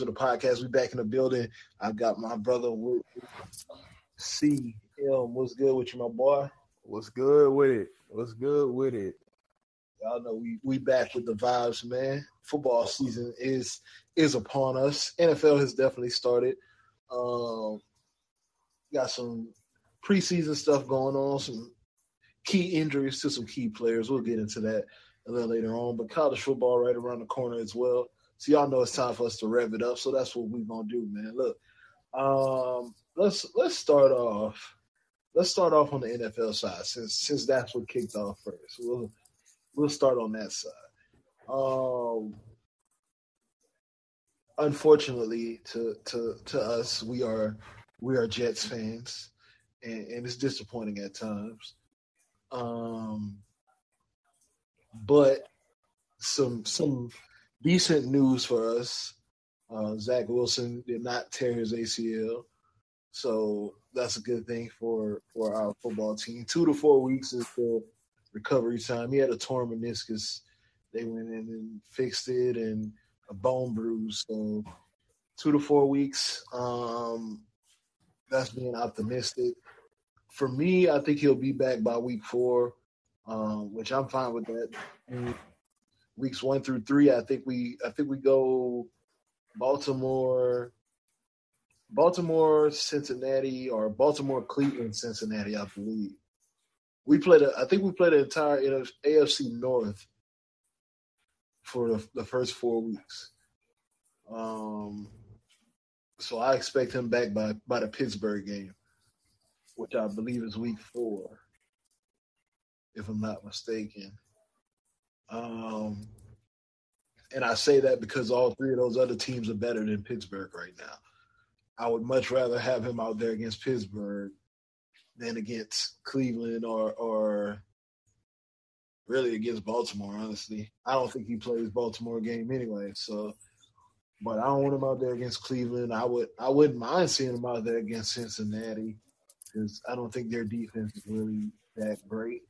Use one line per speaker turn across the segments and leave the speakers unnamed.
It is for the podcast. We back in the building. I got my brother C. M. What's good with you, my boy?
What's good with it? What's good with it?
Y'all know we we back with the vibes, man. Football season is is upon us. NFL has definitely started. Um, got some preseason stuff going on, some key injuries to some key players. We'll get into that a little later on. But college football right around the corner as well. So y'all know it's time for us to rev it up. So that's what we're gonna do, man. Look, um, let's let's start off. Let's start off on the NFL side since since that's what kicked off first. We'll we'll start on that side. Um, unfortunately, to to to us, we are we are Jets fans, and, and it's disappointing at times. Um, but some some decent news for us. Uh, Zach Wilson did not tear his ACL, so that's a good thing for for our football team. Two to four weeks is the recovery time. He had a torn meniscus. They went in and fixed it, and a bone bruise. So two to four weeks. Um, that's being optimistic. For me, I think he'll be back by week four, um, which I'm fine with that. Weeks one through three, I think we I think we go Baltimore, Baltimore, Cincinnati, or Baltimore, Cleveland, Cincinnati, I believe. We played. A, I think we played the entire AFC North for the, the first four weeks. Um, so I expect him back by by the Pittsburgh game, which I believe is week four, if I'm not mistaken. Um, and I say that because all three of those other teams are better than Pittsburgh right now. I would much rather have him out there against Pittsburgh than against Cleveland or or really against Baltimore. Honestly, I don't think he plays Baltimore game anyway. So, but I don't want him out there against Cleveland. I would I wouldn't mind seeing him out there against Cincinnati because I don't think their defense is really that great.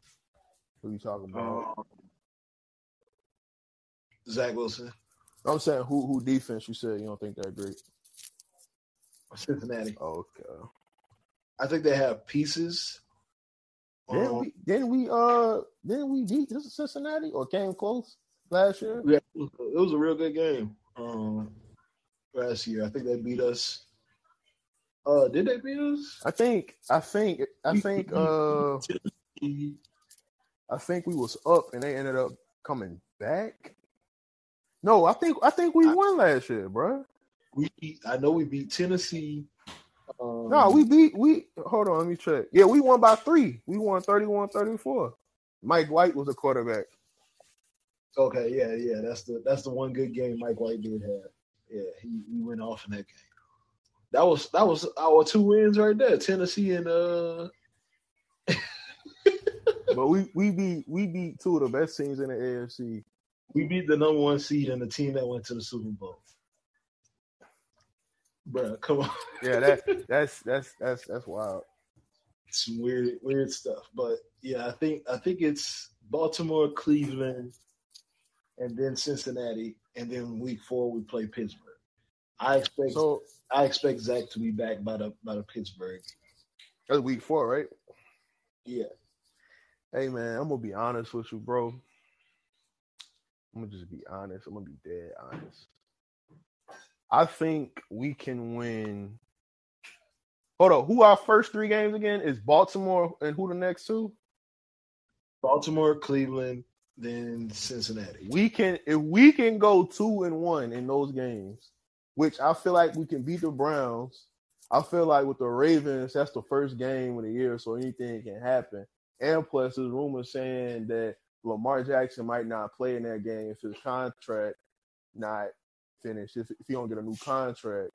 Who you talking about?
Um, Zach Wilson,
I'm saying who who defense you said you don't think they're great.
Cincinnati.
Okay.
I think they have pieces.
Then
Um,
we then we uh then we beat Cincinnati or came close last year.
Yeah, it was, it was a real good game um, last year. I think they beat us. Uh, did they beat us?
I think I think I think uh I think we was up and they ended up coming back. No, I think I think we won last year, bro.
We beat, I know we beat Tennessee. Um,
No, we beat we hold on, let me check. Yeah, we won by three. We won 31-34. Mike White was a quarterback.
Okay, yeah, yeah. That's the that's the one good game Mike White did have. Yeah, he, he went off in that game. That was that was our two wins right there. Tennessee and uh
But we we beat we beat two of the best teams in the AFC.
We beat the number one seed and the team that went to the Super Bowl. Bruh, come on.
Yeah, that that's that's that's that's wild.
some weird weird stuff. But yeah, I think I think it's Baltimore, Cleveland, and then Cincinnati, and then week four we play Pittsburgh. I expect
So
I expect Zach to be back by the by the Pittsburgh.
that's week four, right?
Yeah.
Hey man, I'm gonna be honest with you, bro. I'm gonna just be honest. I'm gonna be dead honest. I think we can win. Hold on, who our first three games again is Baltimore and who the next two?
Baltimore, Cleveland, then Cincinnati.
We can if we can go two and one in those games, which I feel like we can beat the Browns. I feel like with the Ravens, that's the first game of the year, so anything can happen. And plus, there's rumors saying that Lamar Jackson might not play in that game if his contract not finished, if, if he don't get a new contract.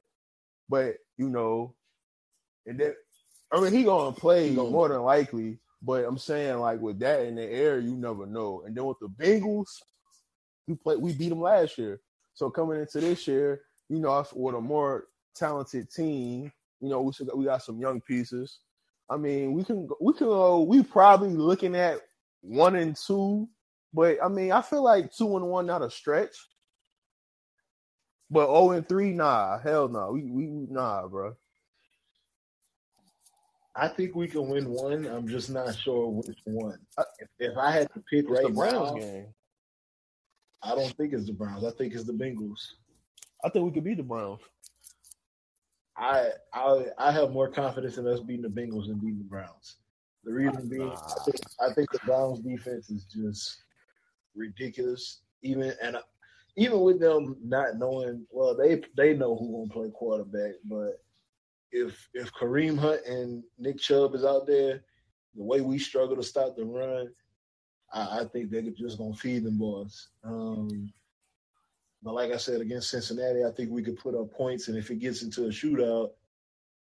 But you know, and then I mean he gonna play
He gonna-
more than likely. But I'm saying like with that in the air, you never know. And then with the Bengals, we play we beat them last year. So coming into this year, you know, with a more talented team, you know, we got, we got some young pieces. I mean, we can we can go. We probably looking at one and two, but I mean, I feel like two and one not a stretch. But zero and three, nah, hell no, we we nah, bro.
I think we can win one. I'm just not sure which one.
Uh,
if, if I had to pick
It's
right
the Browns
now,
game.
I don't think it's the Browns. I think it's the Bengals.
I think we could beat the Browns.
I I I have more confidence in us beating the Bengals than beating the Browns. The reason being, I think, I think the Browns defense is just ridiculous. Even and uh, even with them not knowing, well, they they know who gonna play quarterback, but if if Kareem Hunt and Nick Chubb is out there, the way we struggle to stop the run, I, I think they're just gonna feed them boys. Um, but like I said, against Cincinnati, I think we could put up points, and if it gets into a shootout,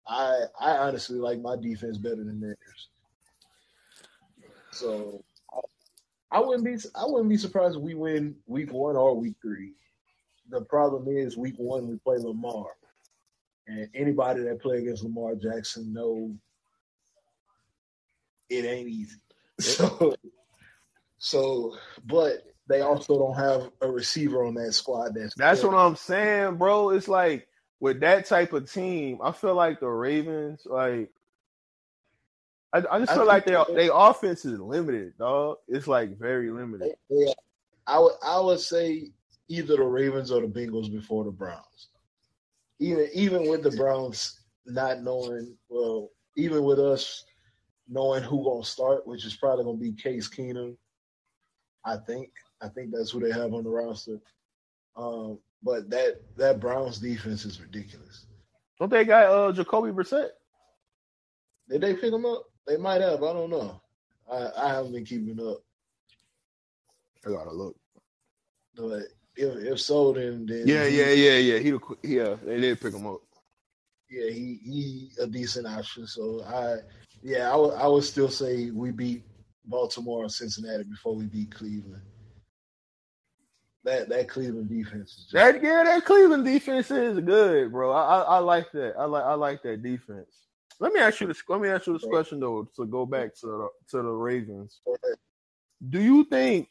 I I honestly like my defense better than theirs. So I, wouldn't be I wouldn't be surprised if we win week one or week three. The problem is week one we play Lamar, and anybody that play against Lamar Jackson know it ain't easy. So so, but they also don't have a receiver on that squad. That's
That's
good.
what I'm saying, bro. It's like with that type of team, I feel like the Ravens, like I, I just
I
feel like their their offense is limited, dog. It's like very limited.
Yeah, I would I would say either the Ravens or the Bengals before the Browns. Even even with the Browns not knowing, well, even with us knowing who gonna start, which is probably gonna be Case Keenum. I think I think that's who they have on the roster. Um, but that that Browns defense is ridiculous.
Don't they got uh Jacoby Brissett?
Did they pick him up? They might have. I don't know. I, I haven't been keeping up.
I gotta look.
But if if so, then, then
Yeah, yeah, yeah, yeah. He yeah, uh, they did pick him up.
yeah, he he a decent option. So I yeah, I would I would still say we beat Baltimore and Cincinnati before we beat Cleveland. That that Cleveland defense is just
That yeah, that Cleveland defense is good, bro. I, I I like that. I like I like that defense. Let me ask you this. Let me ask you this question though. To go back to the to the Ravens, do you think?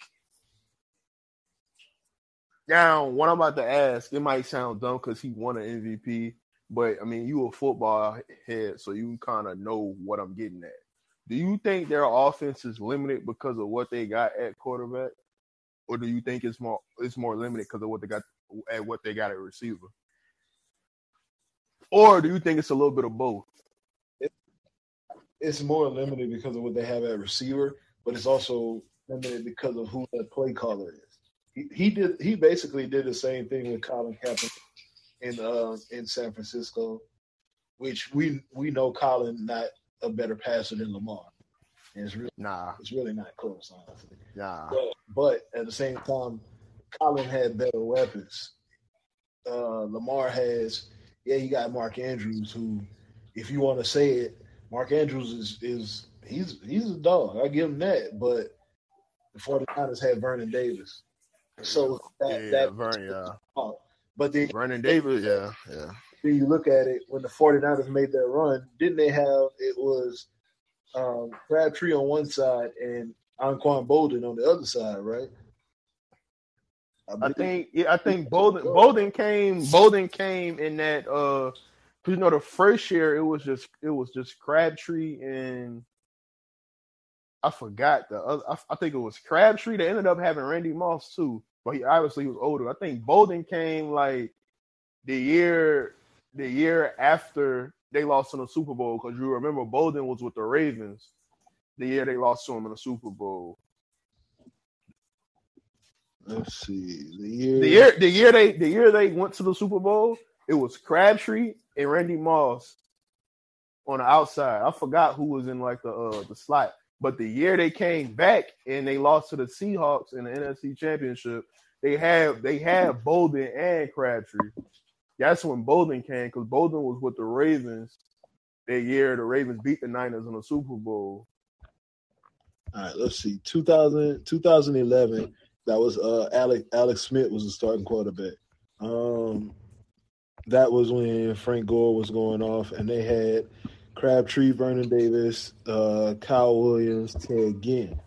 Now, what I'm about to ask, it might sound dumb because he won an MVP, but I mean, you a football head, so you kind of know what I'm getting at. Do you think their offense is limited because of what they got at quarterback, or do you think it's more it's more limited because of what they got at what they got at receiver? Or do you think it's a little bit of both?
It's more limited because of what they have at receiver, but it's also limited because of who that play caller is. He, he did he basically did the same thing with Colin Kaepernick in uh, in San Francisco, which we we know Colin not a better passer than Lamar. And it's really
Nah,
it's really not close, honestly.
nah.
But, but at the same time, Colin had better weapons. Uh, Lamar has, yeah, you got Mark Andrews, who, if you want to say it, Mark Andrews is is he's he's a dog. I give him that. But the 49ers had Vernon Davis, so that
Yeah,
that
Vernon, yeah.
But then
Vernon Davis, yeah, yeah.
then you look at it when the 49ers made their run, didn't they have it was um, Crabtree on one side and Anquan Boldin on the other side, right?
I
believe-
think yeah, I think Boldin Boldin came Boldin came in that uh 'cause you know the first year it was just it was just Crabtree and I forgot the other I, I think it was Crabtree They ended up having Randy Moss too, but he obviously was older. I think Boldin came like the year the year after they lost in the Super Bowl because you remember Boldin was with the Ravens the year they lost to him in the Super Bowl.
Let's see. The year,
The year the year they the year they went to the Super Bowl, it was Crabtree and Randy Moss on the outside. I forgot who was in like the uh the slot. But the year they came back and they lost to the Seahawks in the NFC Championship, they have they had Boldin and Crabtree. That's when Boldin came because Boldin was with the Ravens that year. The Ravens beat the Niners in the Super Bowl.
All right, let's see. 2000, 2011, that was uh Alex Alex Smith was the starting quarterback. Um that was when Frank Gore was going off and they had Crabtree, Vernon Davis, uh, Kyle Williams, Ted Ginn.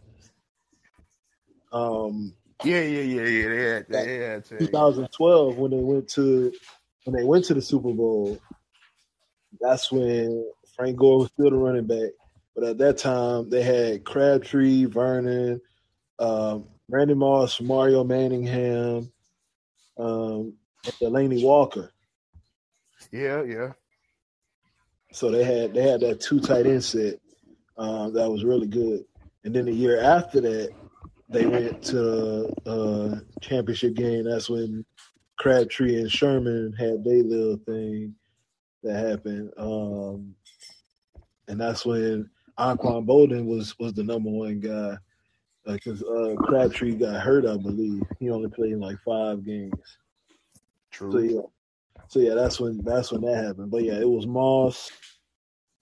Um,
Yeah, yeah, yeah, yeah. They had, they had
2012 when they went to when they went to the Super Bowl, that's when Frank Gore was still the running back. But at that time, they had Crabtree, Vernon, um, Randy Moss, Mario Manningham, um, and Delanie Walker.
Yeah, yeah.
So they had they had that two tight end set um, that was really good. And then the year after that, they went to the uh, championship game. That's when Crabtree and Sherman had their little thing that happened. Um, and that's when Anquan Boldin was was the number one guy because uh, Crabtree got hurt, I believe. He only played in like five games.
True.
So yeah, so yeah, that's when that's when that happened. But yeah, it was Moss,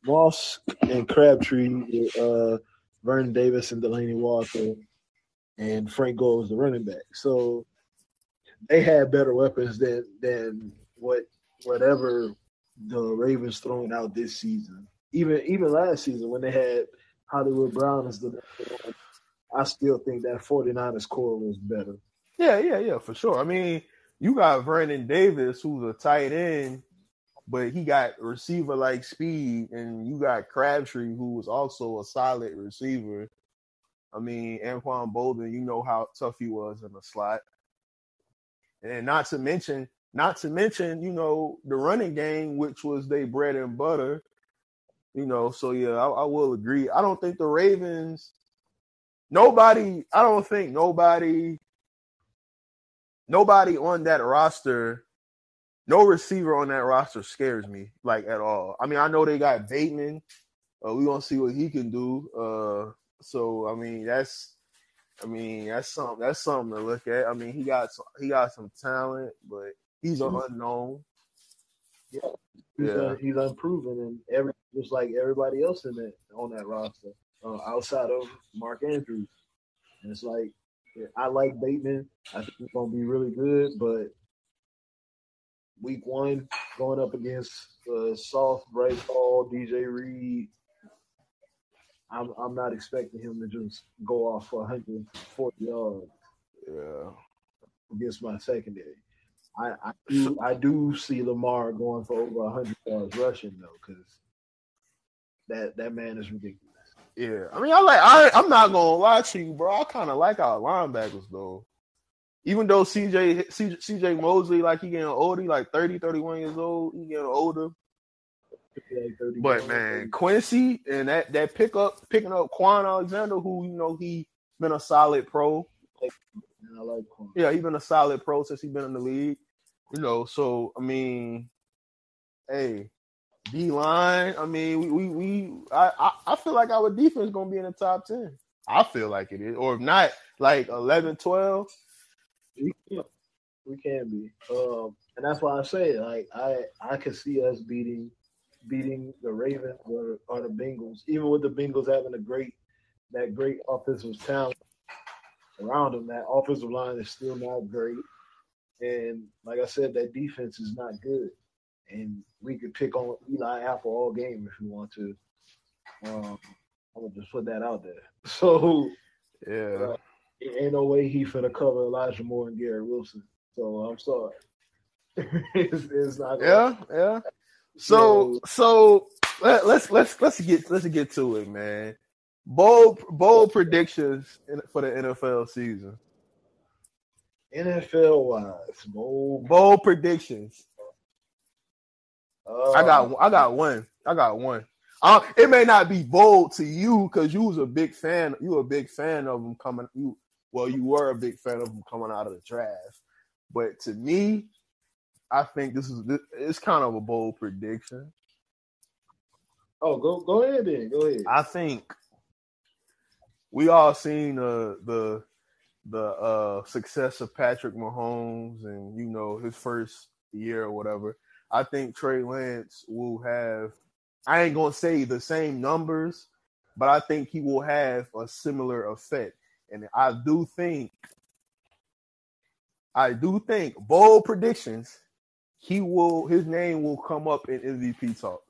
Moss and Crabtree, uh, Vernon Davis and Delanie Walker, and Frank Gore was the running back. So they had better weapons than than what whatever the Ravens throwing out this season. Even even last season when they had Hollywood Brown as the I still think that 49ers core was better.
Yeah, yeah, yeah, for sure. I mean, you got Vernon Davis, who's a tight end, but he got receiver like speed, and you got Crabtree, who was also a solid receiver. I mean, Anquan Boldin, you know how tough he was in the slot. And not to mention, not to mention, you know, the running game, which was their bread and butter. You know, so yeah, I, I will agree. I don't think the Ravens, nobody, I don't think nobody nobody on that roster, no receiver on that roster scares me like at all. I mean, I know they got Bateman. Uh, we gonna see what he can do. Uh, so I mean, that's, I mean, that's something. That's something to look at. I mean, he got some, he got some talent, but he's an unknown.
He's,
Yeah.
uh, he's unproven, and every just like everybody else in that on that roster, uh, outside of Mark Andrews. And it's like yeah, I like Bateman. I think he's gonna be really good, but week one going up against uh, soft Bryce Hall, DJ Reed. I'm I'm not expecting him to just go off for 140 yards
Yeah.
against my secondary. I, I do I do see Lamar going for over hundred yards rushing though, because that that man is ridiculous.
Yeah, I mean, I like. I I'm not gonna lie to you, bro. I kind of like our linebackers though. Even though CJ CJ, CJ Mosley, like he getting older, he like 30, 31 years old, he getting older. But man, Quincy and that that pickup picking up Kwon Alexander, who you know he been a solid pro.
And I like Kwon.
Yeah, he been a solid pro since he been in the league. You know, so I mean, hey, D line. I mean, we we, we I, I feel like our defense gonna be in the top ten. I feel like it is, or if not, like 11, 12.
We can, we can be, um, and that's why I say like I I could see us beating beating the Ravens or, or the Bengals, even with the Bengals having a great that great offensive talent around them. That offensive line is still not great, and like I said, that defense is not good. And we could pick on Eli Apple all game if we want to. Um, I'm gonna just put that out there. So
Yeah,
it ain't no way he finna cover Elijah Moore and Garrett Wilson. So I'm sorry. it's, it's not.
yeah, yeah. So so let, let's let's let's get let's get to it, man. Bold bold predictions in, for the NFL season.
NFL wise, bold.
Bold predictions.
Uh,
I got I got one. I got one. Uh, it may not be bold to you because you was a big fan. You were a big fan of them coming. You well, you were a big fan of them coming out of the draft. But to me, I think this is this, it's kind of a bold prediction.
Oh, go go ahead then. Go ahead.
I think we all seen the the the uh, success of Patrick Mahomes and you know his first year or whatever. I think Trey Lance will have. I ain't gonna say the same numbers, but I think he will have a similar effect. And I do think, I do think bold predictions. He will. His name will come up in MVP talk.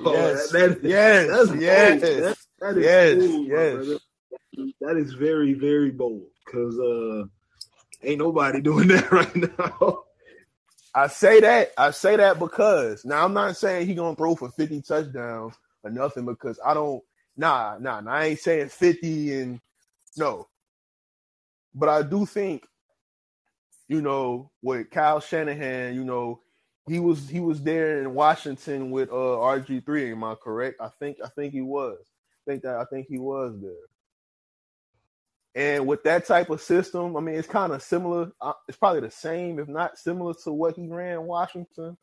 Yes,
that-
yes,
that's
yes,
That- that is
yes,
my
yes.
That is very, very bold because uh, ain't nobody doing that right now.
I say that. I say that because now I'm not saying he gonna throw for 50 touchdowns or nothing because I don't. Nah, nah, nah I ain't saying 50 and no. But I do think, you know, with Kyle Shanahan, you know, he was he was there in Washington with uh RG3. Am I correct? I think I think he was. I think that I think he was there. And with that type of system, I mean, it's kind of similar. Uh, it's probably the same, if not similar, to what he ran in Washington.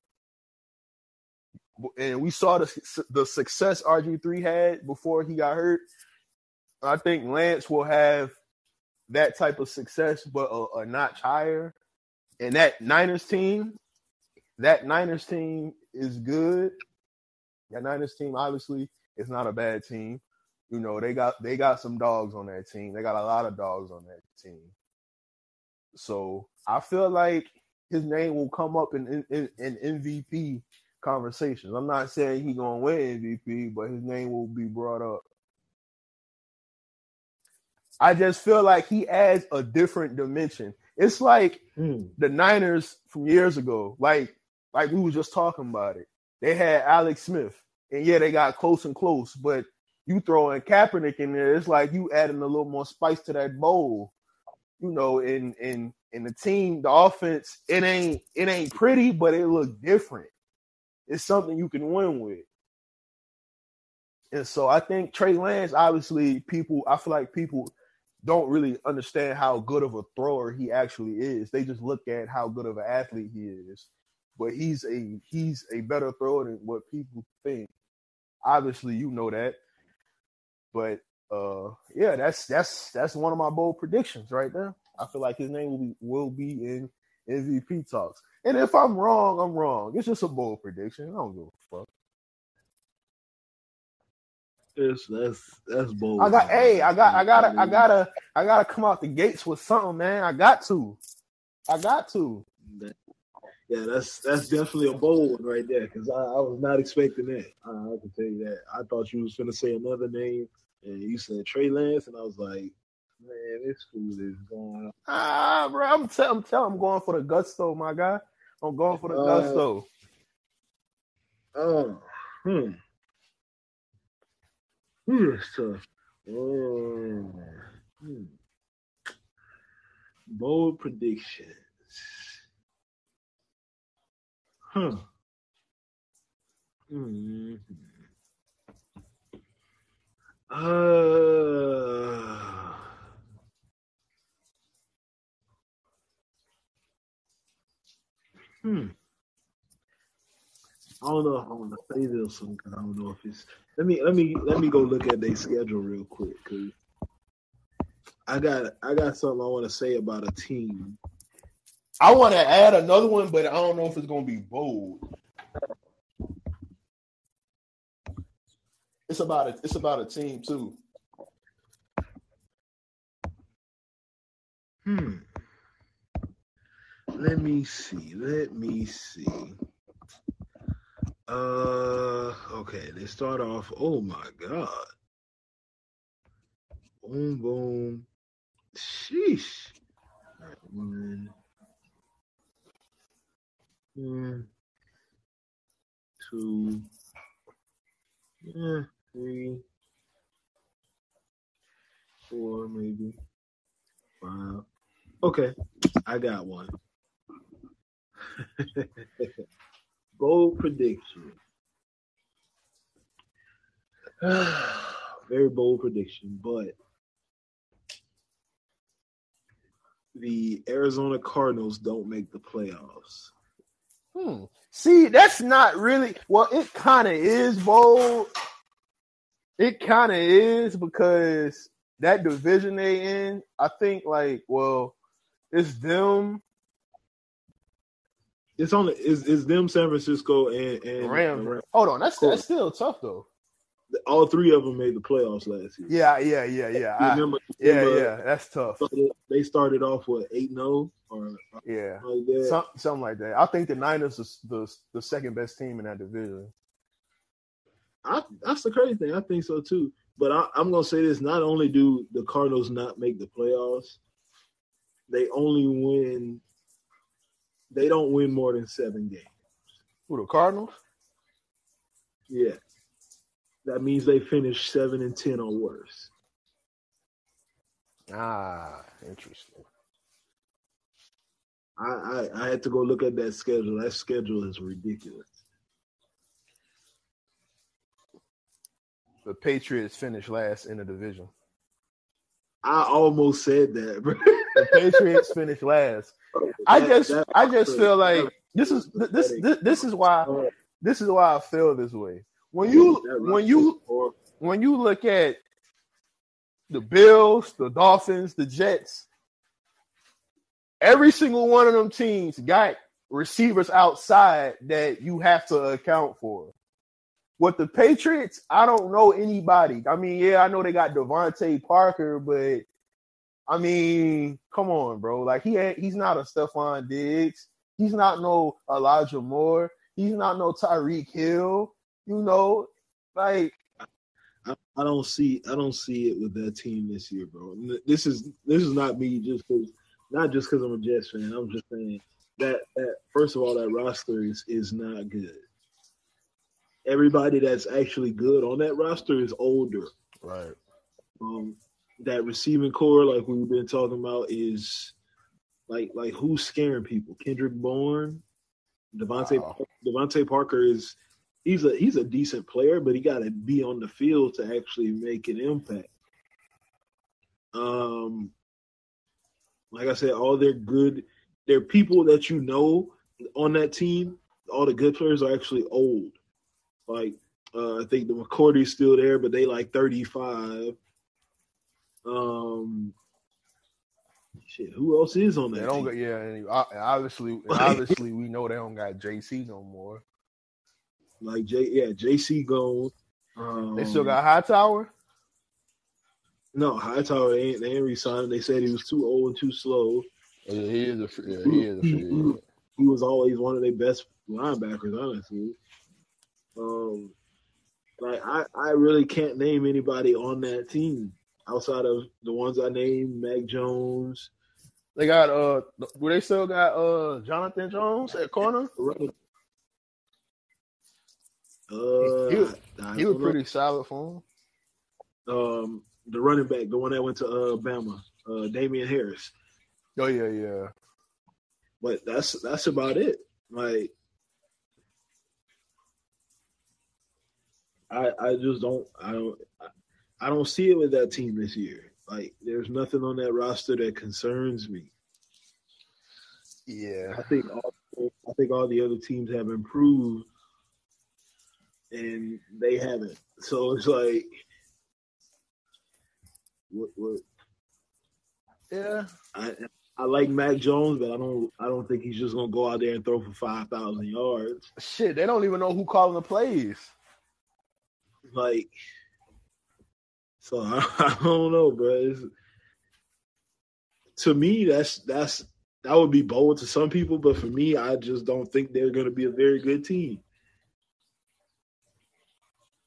And we saw the the success RG three had before he got hurt. I think Lance will have that type of success, but a, a notch higher. And that Niners team, that Niners team is good. That Niners team obviously is not a bad team. You know, they got they got some dogs on that team. They got a lot of dogs on that team. So I feel like his name will come up in in, in MVP conversations. I'm not saying he gonna win MVP, but his name will be brought up. I just feel like he adds a different dimension. It's like
Hmm.
the Niners from years ago, like like we was just talking about it. They had Alex Smith, and yeah, they got close and close, but you throwing Kaepernick in there, it's like you adding a little more spice to that bowl. You know, in in in the team, the offense, it ain't it ain't pretty, but it look different. It's something you can win with. And so I think Trey Lance, obviously, people I feel like people don't really understand how good of a thrower he actually is. They just look at how good of an athlete he is. But he's a he's a better thrower than what people think. Obviously, you know that. But uh yeah, that's that's that's one of my bold predictions right there. I feel like his name will be will be in MVP talks. And if I'm wrong, I'm wrong. It's just a bold prediction. I don't give a fuck.
That's that's that's bold.
I got hey, I got I gotta I gotta I gotta come out the gates with something, man. I got to. I got to.
yeah, that's that's definitely a bold one right there because I, I was not expecting that. I, I can tell you that. I thought you was gonna say another name, and you said Trey Lance, and I was like, man, this fool is going.
Ah, bro, I'm tell I'm telling I'm going for the gusto, my guy. I'm going for the
Uh,
gusto.
Oh, hmm. Hmm, that's tough. Oh, hmm. Bold predictions. Huh. Hmm. Uh. Hmm. I don't know if I want to say this one because I don't know if it's. Let me let me let me go look at their schedule real quick because I got I got something I want to say about a team.
I want to add another one, but I don't know if it's gonna be bold. It's about a it's about a team too.
Hmm. Let me see. Let me see. Uh. Okay. They start off. Oh my god. Boom boom. Sheesh. One. Two. Yeah, three. Four, maybe. Five. Okay, I got one. Bold prediction. Very bold prediction, but the Arizona Cardinals don't make the playoffs.
Hmm. See, that's not really well. It kind of is bold. It kind of is because that division they in. I think like well, it's them
It's only is is them San Francisco and and
Rams.
and
Hold on, that's
Cool.
that's still tough though.
all three of them made the playoffs last year.
Yeah, yeah, yeah, yeah. I-
remember,
yeah,
remember
yeah. That's tough.
They started off with eight zero oh or
Yeah,
like that.
Some, something like that. I think the Niners is the the second best team in that division.
I, that's the crazy thing. I think so too. But I, I'm gonna say this: not only do the Cardinals not make the playoffs, they only win. They don't win more than seven games.
Who the Cardinals?
Yeah, that means they finish seven and ten or worse.
Ah, interesting.
I, I I had to go look at that schedule. That schedule is ridiculous.
The Patriots finished last in the division.
I almost said that, bro.
The Patriots finished last. I just I just feel like this is this this, this is why this is why I feel this way. When you when you when you look at the Bills, the Dolphins, the Jets, every single one of them teams got receivers outside that you have to account for. With the Patriots, I don't know anybody. I mean, yeah, I know they got DeVante Parker, but I mean, come on, bro. Like he ain't, he's not a Stefon Diggs. He's not no Elijah Moore. He's not no Tyreek Hill. You know, like
I, I don't see I don't see it with that team this year, bro. This is this is not me just cause not just because I'm a Jets fan. I'm just saying that that first of all that roster is is not good. Everybody that's actually good on that roster is older.
right.
Um, that receiving core, like we've been talking about, is like like who's scaring people? Kendrick Bourne, DeVante
Wow.
DeVante Parker is he's a he's a decent player, but he got to be on the field to actually make an impact. Um, like I said, all their good, they're people that you know on that team. All the good players are actually old. Like uh, I think the McCourty's still there, but they like thirty five. Um, shit, who else is on
They
that?
don't
team?
yeah, and obviously, and obviously, we know they don't got JC no more.
Like J, yeah, JC gone. Um,
They still got Hightower.
no Hightower. They ain't they ain't re-signed. They said he was too old and too slow.
Yeah, he is a yeah, he is a free.
He was always one of their best linebackers, honestly. Um, like I, I really can't name anybody on that team outside of the ones I named: Mac Jones,
They got uh, do they still got uh Jonathan Jones at corner?
Uh,
He was- He was pretty solid for him.
Um, the running back, the one that went to uh, Bama, uh, Damien Harris.
Oh yeah, yeah.
But that's that's about it. Like, I I just don't I don't I, don't see it with that team this year. Like, there's nothing on that roster that concerns me.
Yeah.
I think all I think all the other teams have improved, and they haven't. So it's like, what, what
Yeah.
I I like Mac Jones, but I don't I don't think he's just gonna go out there and throw for five thousand yards.
Shit, they don't even know who calling the plays.
Like, so I, I don't know, bro. It's, to me, that's that's that would be bold to some people, but for me, I just don't think they're gonna be a very good team.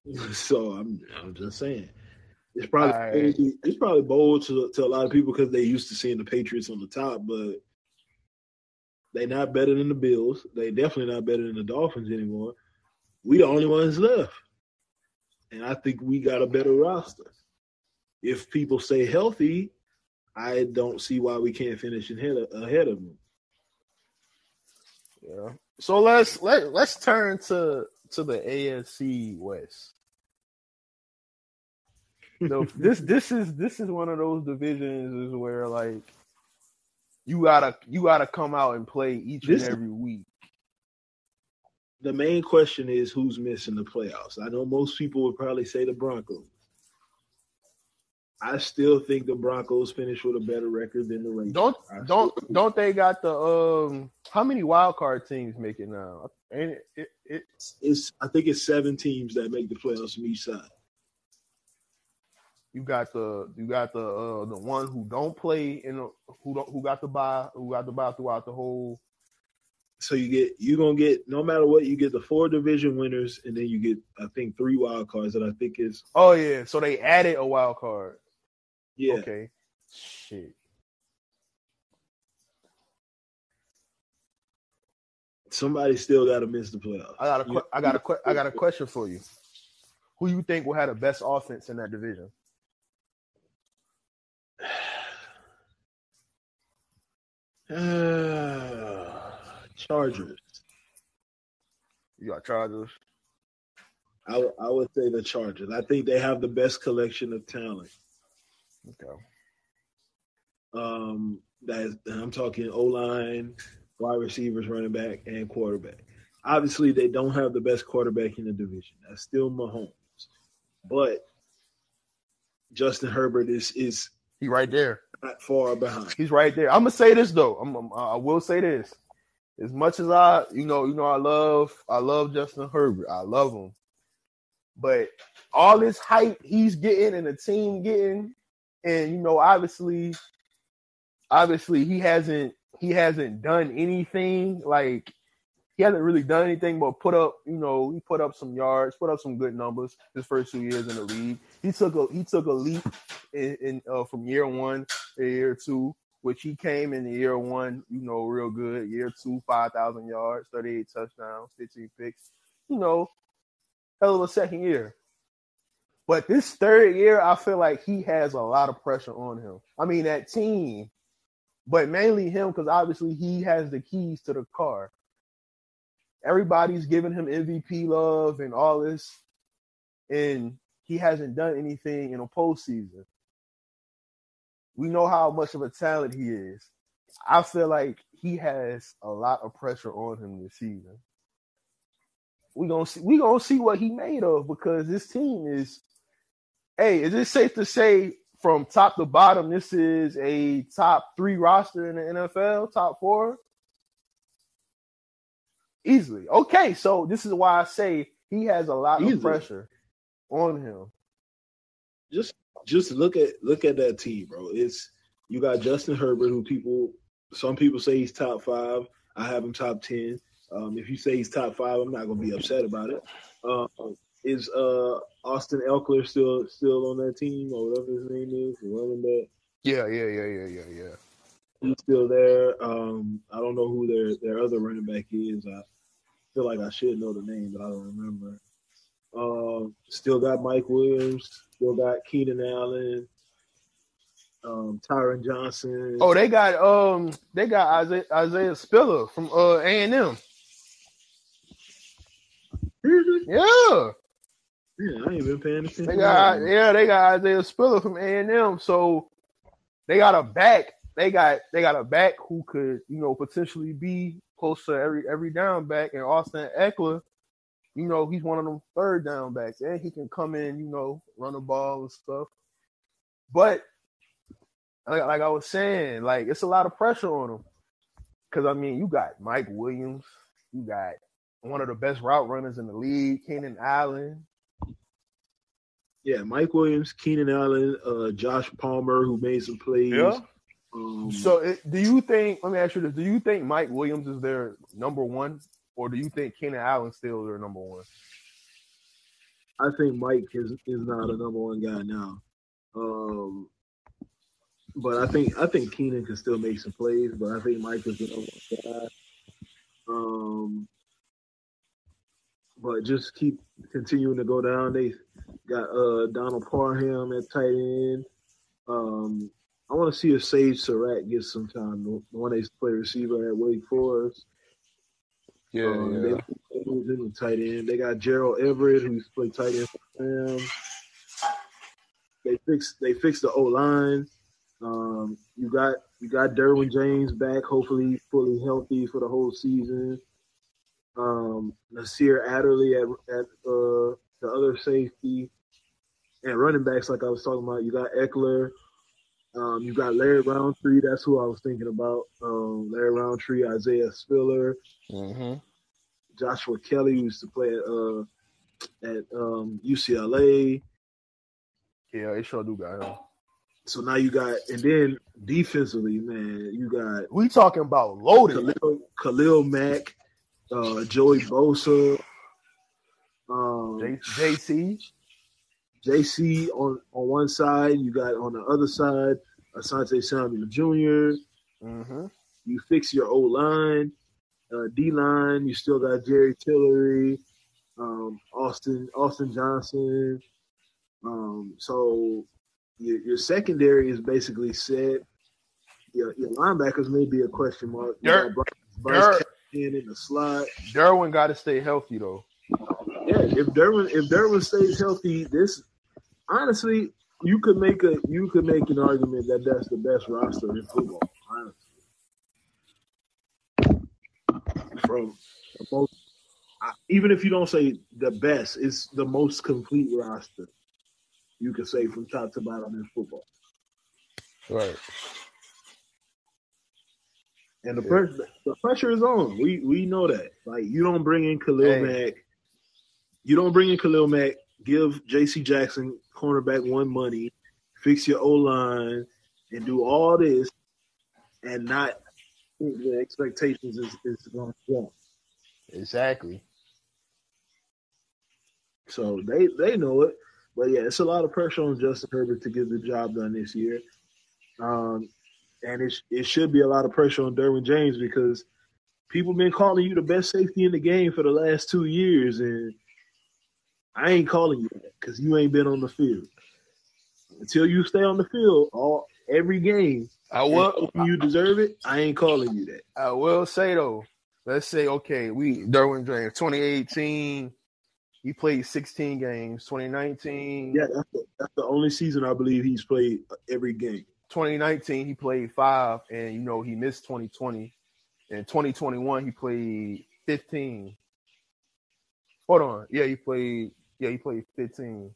So I'm I'm just saying. It's probably
Alright.
it's probably bold to to a lot of people because they used to seeing the Patriots on the top, but they not better than the Bills. They definitely not better than the Dolphins anymore. We the only ones left, and I think we got a better roster. If people stay healthy, I don't see why we can't finish ahead of, ahead of them.
Yeah. So let's let let's turn to to the AFC West. No, this this is this is one of those divisions is where like you gotta you gotta come out and play each
This-
and every week.
The main question is who's missing the playoffs. I know most people would probably say the Broncos. I still think the Broncos finish with a better record than the Raiders.
Don't don't don't they got the um how many wild card teams make it now? Ain't it, it, it
It's I think it's seven teams that make the playoffs from each side.
you got the you got the uh the one who don't play in the, who don't who got the buy who got the buy throughout the whole
So you get you're gonna get no matter what you get the four division winners and then you get I think three wild cards that I think is
Oh yeah, so they added a wild card.
yeah
Okay. Shit.
somebody still got to miss the playoffs.
I got a I got a I got a question for you. Who you think will have the best offense in that division?
Uh, Chargers.
You got Chargers.
I, w- I would say the Chargers. I think they have the best collection of talent.
Okay.
Um, that is, I'm talking O line, wide receivers, running back, and quarterback. Obviously, they don't have the best quarterback in the division. That's still Mahomes, but Justin Herbert is is
He right there.
not far behind.
He's right there. I'm gonna say this though. I'm, I'm- I will say this. As much as I, you know, you know, I love, I love Justin Herbert. I love him, but all this hype he's getting and the team getting, and you know, obviously, obviously he hasn't, he hasn't done anything like he hasn't really done anything but put up, you know, he put up some yards, put up some good numbers his first two years in the league. He took a he took a leap in, in uh, from year one to year two, which he came in the year one, you know, real good. Year two, five thousand yards, thirty eight touchdowns, fifteen picks. You know, hell of a second year. But this third year, I feel like he has a lot of pressure on him. I mean, that team, but mainly him because obviously he has the keys to the car. Everybody's giving him MVP love and all this, and he hasn't done anything in a postseason. We know how much of a talent he is. I feel like he has a lot of pressure on him this season. We gonna see. We gonna see what he made of because this team is. Hey, is it safe to say from top to bottom this is a top three roster in the NFL, top four? Easily. Okay, so this is why I say he has a lot
Easily.
of pressure on him.
Just just look at look at that team, bro. It's you got Justin Herbert, who people some people say he's top five. I have him top ten. Um, if you say he's top five, I'm not gonna be upset about it. Um, is uh, Austin Ekeler still still on that team or whatever his name is, running back?
Yeah, yeah, yeah, yeah, yeah, yeah.
He's still there. Um, I don't know who their their other running back is. I feel like I should know the name, but I don't remember. Um, still got Mike Williams. Still got Keenan Allen. Um, Tyron Johnson.
Oh, they got um they got Isaiah, Isaiah Spiller from uh A and M. Yeah,
Yeah, I ain't been paying attention.
they got yeah they got Isaiah Spiller from A and M. So they got a back. They got they got a back who could you know potentially be close to every every down back. And Austin Ekeler, you know he's one of them third down backs, and he can come in you know run the ball and stuff. But like, like I was saying, like it's a lot of pressure on him. Cause I mean, you got Mike Williams, you got one of the best route runners in the league, Keenan Allen.
Yeah, Mike Williams, Keenan Allen, uh, Josh Palmer, who made some plays. Um,
So, it, do you think? Let me ask you this: Do you think Mike Williams is their number one, or do you think Keenan Allen still their number one?
I think Mike is is not a number one guy now. Um, but I think I think Keenan can still make some plays, but I think Mike is the number one guy. Um, but just keep continuing to go down. They got uh Donald Parham at tight end. Um, I want to see if Sage Surratt gets some time. The one they play receiver at Wake Forest. Um, They they to tight end. They got Gerald Everett, who's played tight end for them. They fixed they fixed the O line. Um, you got you got Derwin James back, hopefully fully healthy for the whole season. Um, Nasir Adderley at at uh, the other safety and running backs, like I was talking about. You got Ekeler. Um, you got Larry Rountree. That's who I was thinking about. Um, Larry Rountree, Isaiah Spiller.
Mm-hmm.
Joshua Kelley who used to play at uh, at um, UCLA.
Yeah, they sure do got him.
So now you got, and then defensively, man, you got
We talking about loaded.
Khalil, Khalil Mack, uh, Joey Bosa, um,
J- JC.
JC on on one side. You got on the other side Asante Samuel Jr.
Mm-hmm.
You fix your O line, uh, D line. You still got Jerry Tillery, um, Austin Austin Johnson. Um, so your, your secondary is basically set. Your, your linebackers may be a question mark. You
Dirk-
Bryce,
Dirk-
Bryce Callahan in the slot.
Derwin got to stay healthy though.
Yeah, if Derwin if Derwin stays healthy, this honestly you could make a you could make an argument that that's the best roster in football. Honestly, from most, even if you don't say the best, it's the most complete roster you could say from top to bottom in football.
Right.
And the, pressure, the pressure is on. We we know that. Like you don't bring in Khalil
Hey.
Mack, you don't bring in Khalil Mack. Give J.C. Jackson cornerback one money, fix your O line, and do all this, and not the expectations is is going to jump.
Exactly.
So they they know it. But yeah, it's a lot of pressure on Justin Herbert to get the job done this year. Um, and it, it should be a lot of pressure on Derwin James because people been calling you the best safety in the game for the last two years, and I ain't calling you that because you ain't been on the field. Until you stay on the field all every game,
I will.
you deserve it. I ain't calling you that.
I will say though. Let's say okay, we Derwin James, 2018, he played 16 games. 2019,
Yeah, that's the, that's the only season I believe he's played uh, every game.
2019 he played five, and you know he missed 2020. In 2021 he played 15. Hold on, yeah, he played. Yeah, he played 15.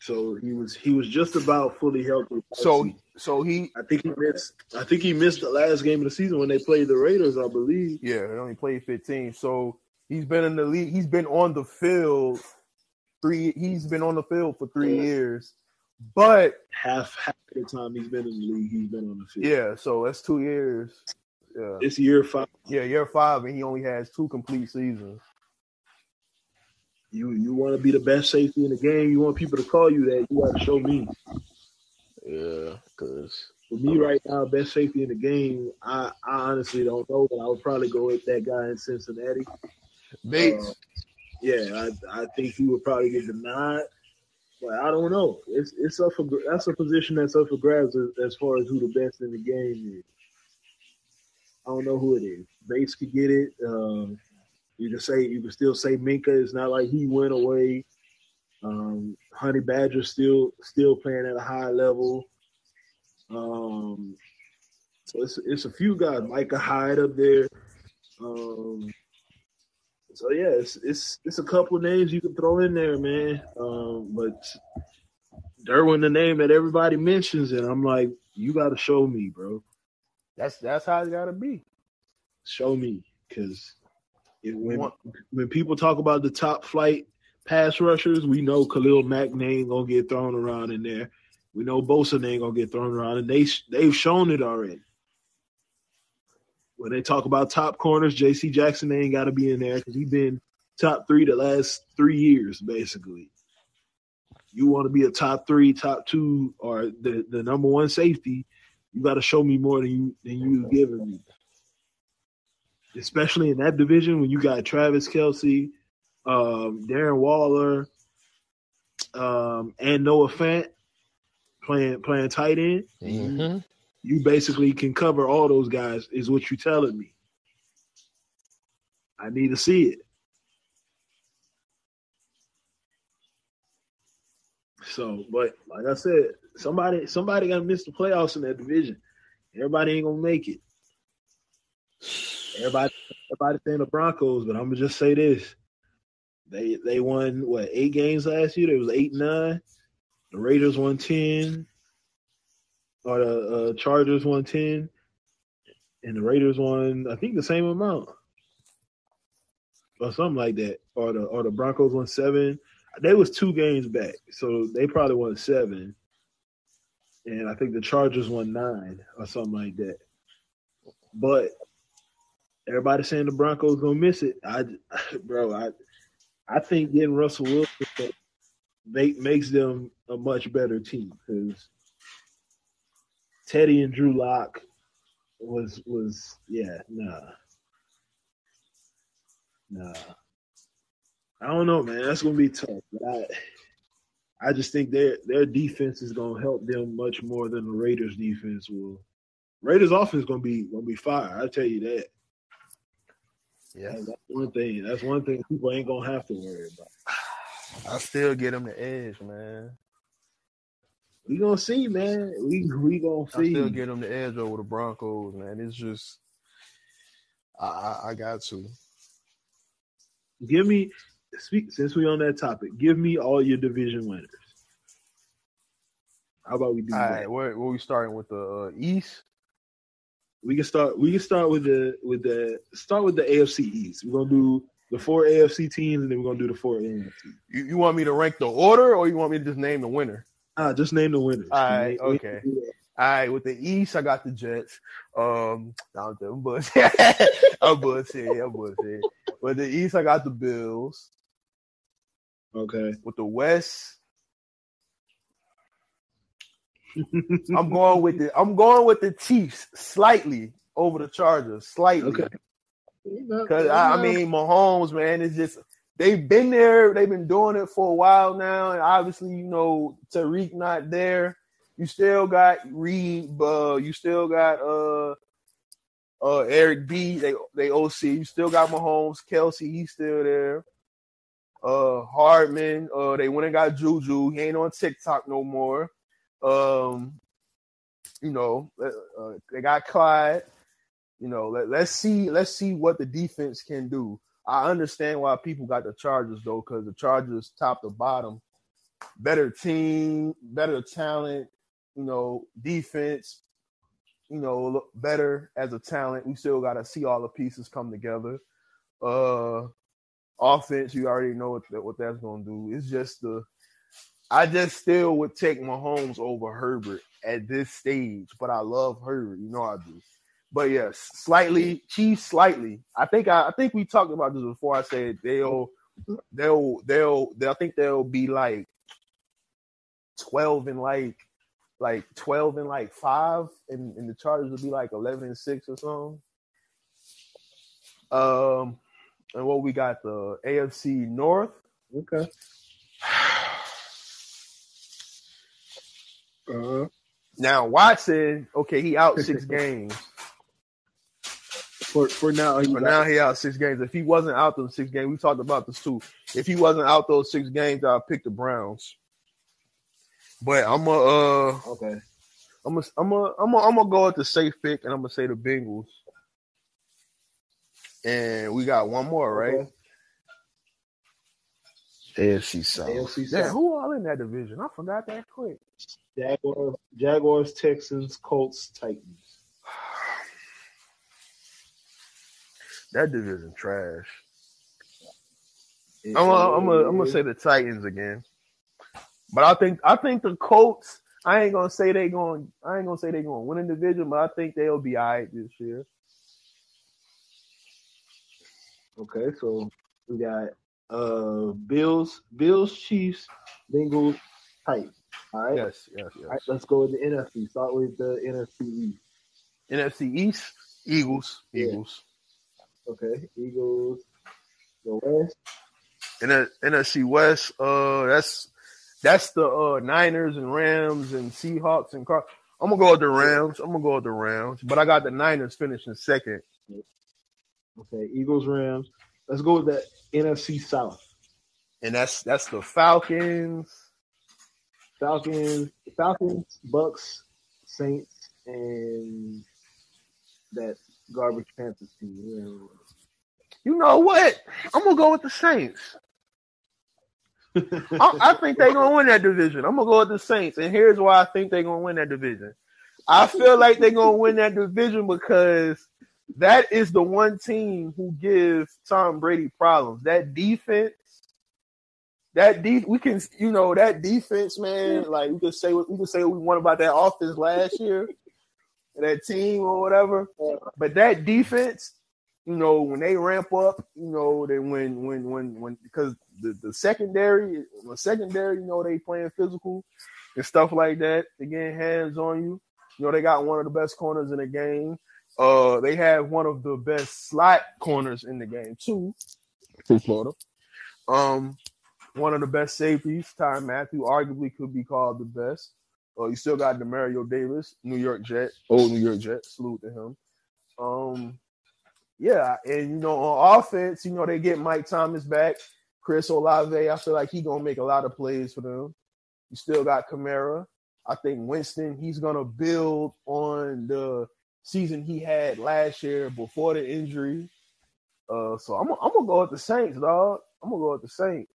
So he was he was just about fully healthy.
So so he
I think he missed. I think he missed the last game of the season when they played the Raiders. I believe.
yeah, he only played 15. So he's been in the league. He's been on the field three. He's been on the field for three
Yeah.
years, but
Half half the time he's been in the league, he's been on the field.
Yeah, so that's two years. Yeah,
This year five,
yeah, year five, and he only has two complete seasons.
You you want to be the best safety in the game. You want people to call you that. You got to show me.
Yeah, because
For me right now, best safety in the game. I, I honestly don't know, but I would probably go with that guy in Cincinnati.
Bates.
Uh, yeah, I, I think he would probably get denied, but I don't know. It's it's up for that's a position that's up for grabs as, as far as who the best in the game is. I don't know who it is. Bates could get it. Um, you can say you can still say Minkah. It's not like he went away. Um, Honey Badger still still playing at a high level. Um, so it's it's a few guys. Micah Hyde up there. Um, so yeah, it's it's it's a couple names you can throw in there, man. Um, but Derwin, the name that everybody mentions, and I'm like, you got to show me, bro.
That's that's how it's gotta be.
Show me, because when
Want-
when people talk about the top flight pass rushers, we know Khalil Mack name gonna get thrown around in there. We know Bosa name gonna get thrown around, and they they've shown it already. When they talk about top corners, J.C. Jackson ain't got to be in there because he's been top three the last three years, basically. You want to be a top three, top two, or the, the number one safety, you got to show me more than you than you giving me. Especially in that division when you got Travis Kelce, um, Darren Waller, um, and Noah Fant playing playing tight end.
Mm-hmm.
You basically can cover all those guys, is what you're telling me. I need to see it. So, but like I said, somebody somebody gonna miss the playoffs in that division. Everybody ain't gonna make it. Everybody everybody saying the Broncos, but I'm gonna just say this. They they won what eight games last year? It was eight nine. The Raiders won ten. Or the uh, Chargers won ten. And the Raiders won, I think, the same amount. Or something like that. Or the or the Broncos won seven. They was two games back, so they probably won seven. and I think the Chargers won nine or something like that. But everybody's saying the Broncos gonna miss it. I, bro, I, I think getting Russell Wilson make, makes them a much better team because Teddy and Drew Lock was was yeah nah nah. I don't know, man. That's gonna be tough. I I just think their their defense is gonna help them much more than the Raiders defense will. Raiders offense gonna be gonna be fire. I tell you that.
Yeah,
That's one thing. That's one thing people ain't gonna have to worry about.
I still get them the edge, man.
We gonna see, man. We we gonna see.
I still get them the edge over the Broncos, man. It's just, I I, I got to.
Give me speak since we on that topic. Give me all your division winners. How about we do
All
that?
right, where, where we starting with the uh, East?
We can start. We can start with the with the start with the AFC East. We're gonna do the four AFC teams, and then we're gonna do the four NFC.
You, you want me to rank the order, or you want me to just name the winner?
Ah, just name the winners.
All right, okay. All right, with the East, I got the Jets. Um, no, I'm bullshit. I'm bullshit. I'm bullshit. With the East, I got the Bills.
Okay.
With the West, I'm going with the I'm going with the Chiefs slightly over the Chargers, slightly.
Okay.
Because I, I mean, Mahomes, man, it's just they've been there, they've been doing it for a while now, and obviously, you know, Tyreek not there. You still got Reid, uh, you still got uh uh Eric B, they they OC, you still got Mahomes, Kelce, he's still there. Uh Hardman, uh they went and got Juju, he ain't on TikTok no more. Um, you know, uh, uh, they got Clyde. You know, let, let's see, let's see what the defense can do. I understand why people got the Chargers though, because the Chargers top to bottom, better team, better talent, you know, defense, you know, look better as a talent. We still got to see all the pieces come together. Uh, offense, you already know what, what that's gonna do. It's just the, I just still would take Mahomes over Herbert at this stage, but I love Herbert. You know I do. But yes, slightly Chiefs, slightly. I think I, I think we talked about this before. I said they'll they'll they'll, they'll I think they'll be like twelve and like like twelve and like five, and, and the Chargers will be like eleven and six or something. Um, and what we got the AFC North.
Okay. Uh,
Now Watson, okay, he out six games.
for for now, he
But now he out six games. If he wasn't out those six games, we talked about this too. If he wasn't out those six games, I'll pick the Browns. But I'm a, uh,
okay.
I'm a, I'm a, I'm a, I'm gonna go with the safe pick, and I'm gonna say the Bengals. And we got one more, right?
Okay.
AFC South.
AFC South.
who all in that division? I forgot that quick.
Jaguars, Jaguars, Texans, Colts, Titans.
That division trash. I'm gonna, I'm gonna, I'm gonna say the Titans again. But I think I think the Colts. I ain't gonna say they going. I ain't gonna say they going to win a division, but I think they'll be all right this year.
Okay, so we got uh Bills, Bills, Chiefs, Bengals, Titans. All right.
Yes, yes, yes.
All right, let's go with the NFC. Start with the NFC East.
NFC East, Eagles,
Yeah.
Eagles.
Okay, Eagles, the West.
And the NFC West, uh, that's that's the uh Niners and Rams and Seahawks and Car. I'm gonna go with the Rams. I'm gonna go with the Rams, but I got the Niners finishing second.
Okay, Eagles, Rams. Let's go with the NFC South.
And that's that's the Falcons.
Falcons, Falcons, Bucks, Saints, and that garbage Panthers team.
You know what? I'm gonna go with the Saints. I, I think they're gonna win that division. I'm gonna go with the Saints, and here's why I think they're gonna win that division. I feel like they're gonna win that division because that is the one team who gives Tom Brady problems. That defense, that de- we can you know that defense, man. Like we can say what we could say what we want about that offense last year, that team or whatever. But that defense, you know, when they ramp up, you know, then when when when when because the, the secondary, the secondary, you know, they playing physical and stuff like that. They getting hands on you. You know, they got one of the best corners in the game. Uh, they have one of the best slot corners in the game too, from Florida. Um, one of the best safeties, Ty Mathieu, arguably could be called the best. Uh, you still got Demario Davis, New York Jet, old New York Jet. Salute to him. Um, yeah, and you know, on offense, you know, they get Mike Thomas back, Chris Olave. I feel like he gonna make a lot of plays for them. You still got Kamara. I think Winston, he's gonna build on the season he had last year before the injury. Uh, so I'm, I'm gonna go with the Saints, dog. I'm gonna go with the Saints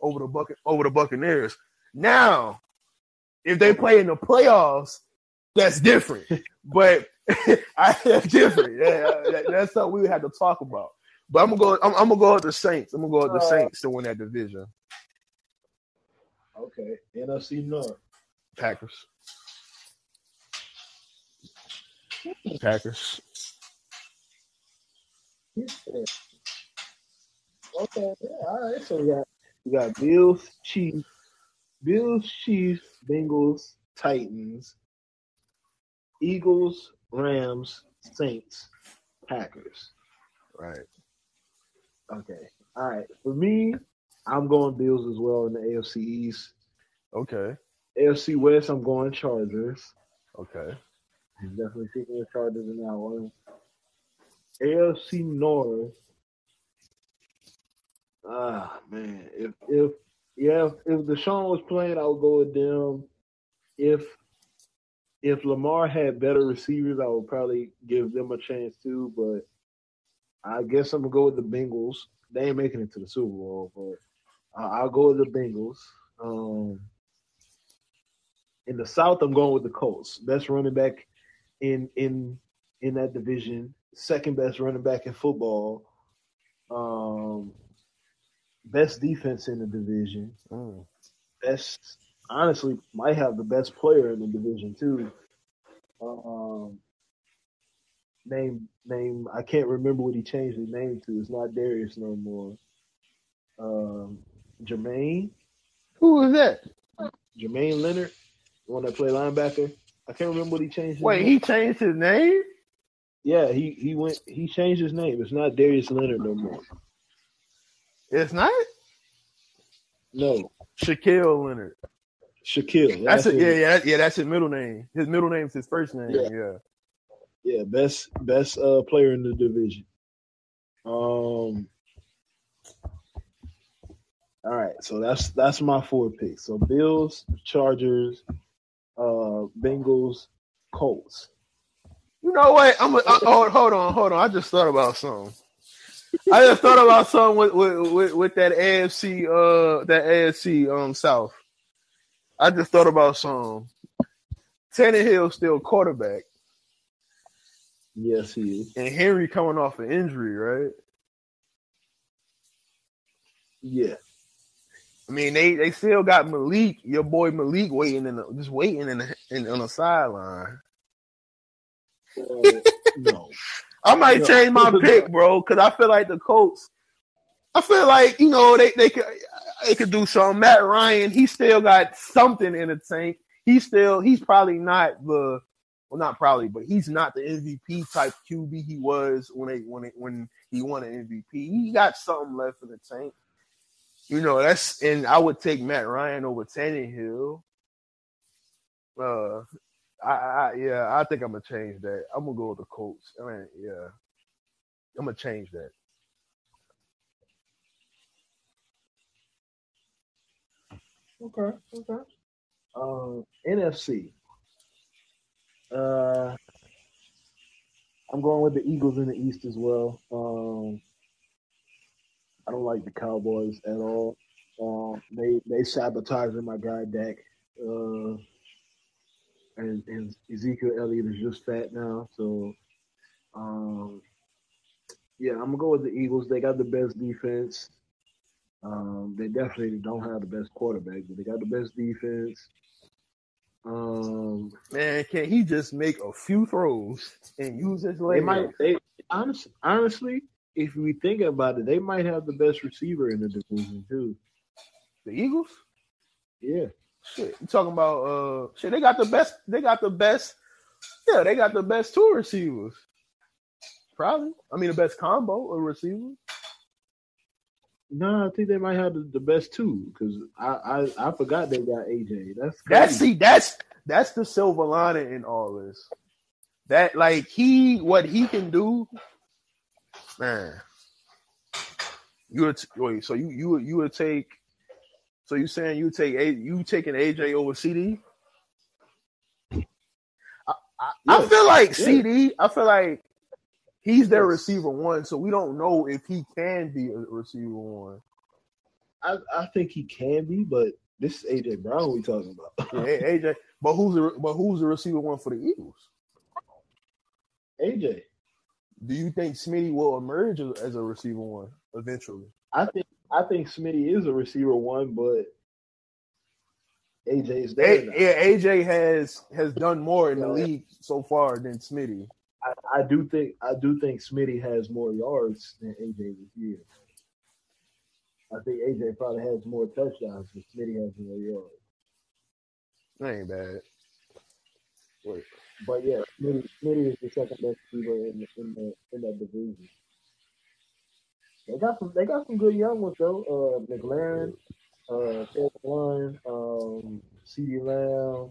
over the bucket over the Buccaneers. Now, if they play in the playoffs, that's different. but I that's different. Yeah, that- that's something we would have to talk about. But I'm gonna go. I'm, I'm gonna go with the Saints. I'm gonna go with the
Uh,
Saints to win that division.
Okay, NFC North.
Packers. Packers.
Okay, yeah, all right. So we got we got Bills, Chiefs, Bills, Chiefs, Bengals, Titans, Eagles, Rams, Saints, Packers.
Right.
Okay. All right. For me, I'm going Bills as well in the AFC East.
Okay.
AFC West, I'm going Chargers.
Okay.
I'm definitely taking the Chargers in that one. AFC North. Ah man, if if yeah, if, Deshaun was playing, I would go with them. If if Lamar had better receivers, I would probably give them a chance too. But I guess I'm gonna go with the Bengals. They ain't making it to the Super Bowl, but I'll go with the Bengals. Um, in the South, I'm going with the Colts. Best running back in in in that division. Second best running back in football. Um, best defense in the division.
Mm.
Best, honestly, might have the best player in the division too. Um, name name I can't remember what he changed his name to. It's not Darius no more. Um, Jermaine
Who is that?
Jermaine Leonard, the one that played linebacker. I can't remember what he changed. His
Wait,
name.
he changed his name?
Yeah, he he went. He changed his name. It's not Darius Leonard no more.
It's not
No,
Shaquille Leonard.
Shaquille.
That's it.
it.
Yeah, yeah, yeah. That's his middle name. His middle name's his first name.
Yeah.
Yeah.
Yeah, best best uh, player in the division. Um. All right, so that's that's my four picks. So Bills, Chargers, uh, Bengals, Colts.
You know what? I'm. A, I, hold, hold on, hold on. I just thought about something. I just thought about something with with, with, with that AFC uh that AFC um South. I just thought about something. Tannehill still quarterback,
Yes, he is.
and Henry coming off an injury, right?
Yeah,
I mean, they they still got Malik, your boy Malik, waiting in the, just waiting in, the, in on the sideline.
uh, no.
I might change my pick, bro, because I feel like the Colts. I feel like you know they they could they could do something. Matt Ryan, he still got something in the tank. He's still he's probably not the well, not probably, but he's not the MVP type QB he was when they when it, when he won an MVP. He got something left in the tank. You know that's and I would take Matt Ryan over Tannehill. Uh, I, I yeah, I think I'm gonna change that. I'm gonna go with the Colts. I mean, yeah, I'm gonna change that.
Okay, okay. Um, NFC. Uh, I'm going with the Eagles in the East as well. Um, I don't like the Cowboys at all. Um, they they sabotaging my guy Dak. Uh, and, and Ezekiel Elliott is just fat now, so um, yeah, I'm gonna go with the Eagles. They got the best defense. Um, they definitely don't have the best quarterback, but they got the best defense. Um,
Man, can he just make a few throws and use his
they
legs?
might. They honestly, honestly, if we think about it, they might have the best receiver in the division too.
The Eagles?
Yeah,
Shit, you talking about uh shit? They got the best. They got the best. Yeah, they got the best two receivers. Probably. I mean, the best combo of receivers.
no, I think they might have the, the best two because I, I I forgot they got AJ. That's
That's see, that's that's the silver lining in all this. That like he what he can do, man. You would wait, so you you you would take so you saying you take a you taking AJ over CeeDee? I, I, I feel like
Yeah.
CeeDee, I feel like he's their receiver one, so we don't know if he can be a receiver one.
I, I think he can be, but this is AJ Brown we talking about.
Yeah, AJ, but who's the but who's the receiver one for the Eagles?
AJ,
Do you think Smitty will emerge as- as a receiver one eventually?
I think I think Smitty is a receiver one, but AJ is there.
A- yeah, AJ has has done more in the league so far than Smitty.
I, I do think I do think Smitty has more yards than AJ this year. I think AJ probably has more touchdowns, but Smitty has more yards.
That ain't bad. Wait,
But yeah, Smitty, Smitty is the second best receiver in the, in the in that division. They got some they got some good young ones though. Uh McLaurin, uh One, um CeeDee Lamb,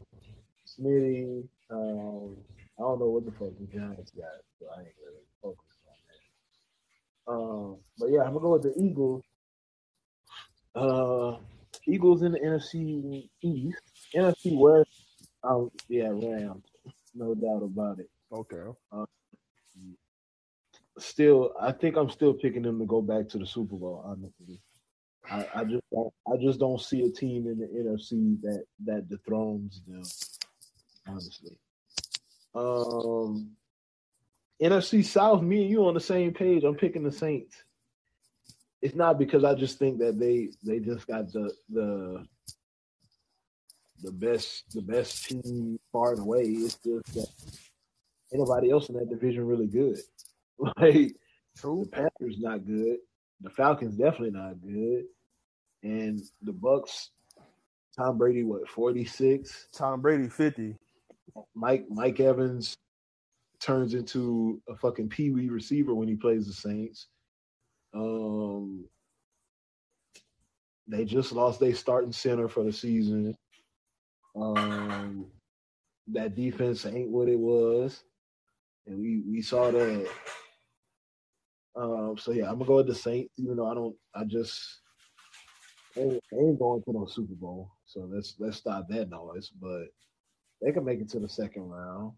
Smitty, um I don't know what the fuck the Giants got, so I ain't really focused on that. Um but yeah, I'm gonna go with the Eagles. Uh Eagles in the NFC East. NFC West, um yeah, Rams. No doubt about it.
okay.
Still, I think I'm still picking them to go back to the Super Bowl. Honestly, I, I just don't, I just don't see a team in the NFC that that dethrones them. Honestly, um, NFC South, me and you on the same page. I'm picking the Saints. It's not because I just think that they they just got the the the best the best team far and away. It's just that anybody else in that division really good. Like the
True.
Panthers not good. The Falcons definitely not good. And the Bucks, Tom Brady, what, 46?
Tom Brady fifty.
Mike Mike Evans turns into a fucking pee-wee receiver when he plays the Saints. Um they just lost their starting center for the season. Um that defense ain't what it was. And we we saw that. Um so yeah, I'm gonna go with the Saints, even though I don't I just ain't, ain't going to no Super Bowl. So let's let's stop that noise. But they can make it to the second round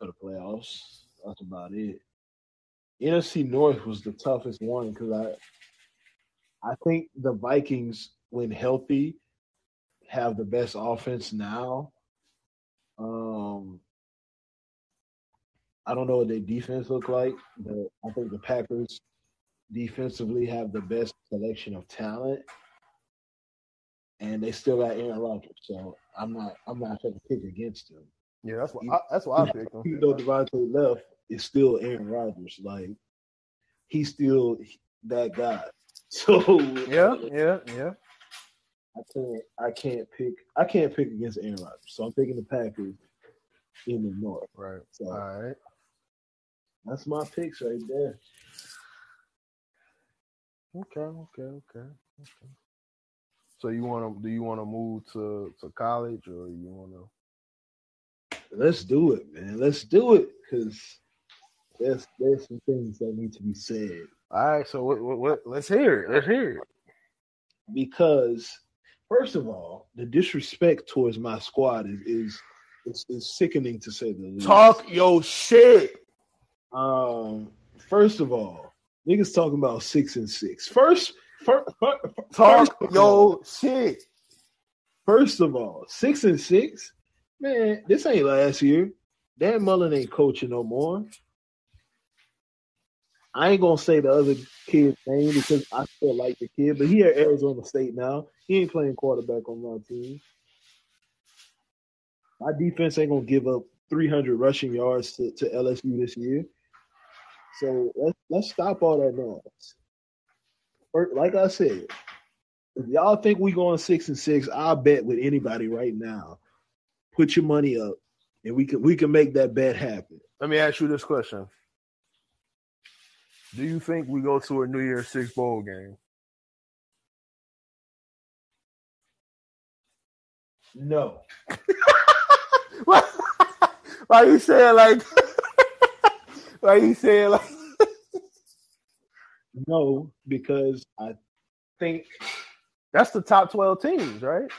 of the playoffs. That's about it. NFC North was the toughest one because I I think the Vikings, when healthy, have the best offense now. Um I don't know what their defense look like, but I think the Packers defensively have the best collection of talent. And they still got Aaron Rodgers, so I'm not I'm not going to pick against them
Yeah, that's what I, that's what I picked
even though. Davante left, it's still Aaron Rodgers. Like he's still that guy. So
Yeah, yeah, yeah.
I can't I can't pick I can't pick against Aaron Rodgers. So I'm picking the Packers in the North.
Right.
So
All right.
That's my picks right there.
Okay. Okay. Okay. Okay. So you want to? Do you want to move to to college or you want to?
Let's do it, man. Let's do it because there's there's some things that need to be said.
All right. So what? What? what let's hear it. Let's hear it.
Because first of all, the disrespect towards my squad is is is, is sickening to say the least.
Talk your shit.
Um, first of all, niggas talking about six and six. First, fir- fir-
Talk
first of all-
shit.
First of all, six and six, man. This ain't last year. Dan Mullen ain't coaching no more. I ain't gonna say the other kid's name because I still like the kid, but he at Arizona State now. He ain't playing quarterback on my team. My defense ain't gonna give up 300 rushing yards to, to LSU this year. So let's let's stop all that noise. Like I said, if y'all think we going six and six, I'll bet with anybody right now. Put your money up, and we can we can make that bet happen.
Let me ask you this question: Do you think we go to a New Year's Six bowl game?
No.
Why are you saying like? Why you saying like?
No, because I think
That's the top twelve teams, right?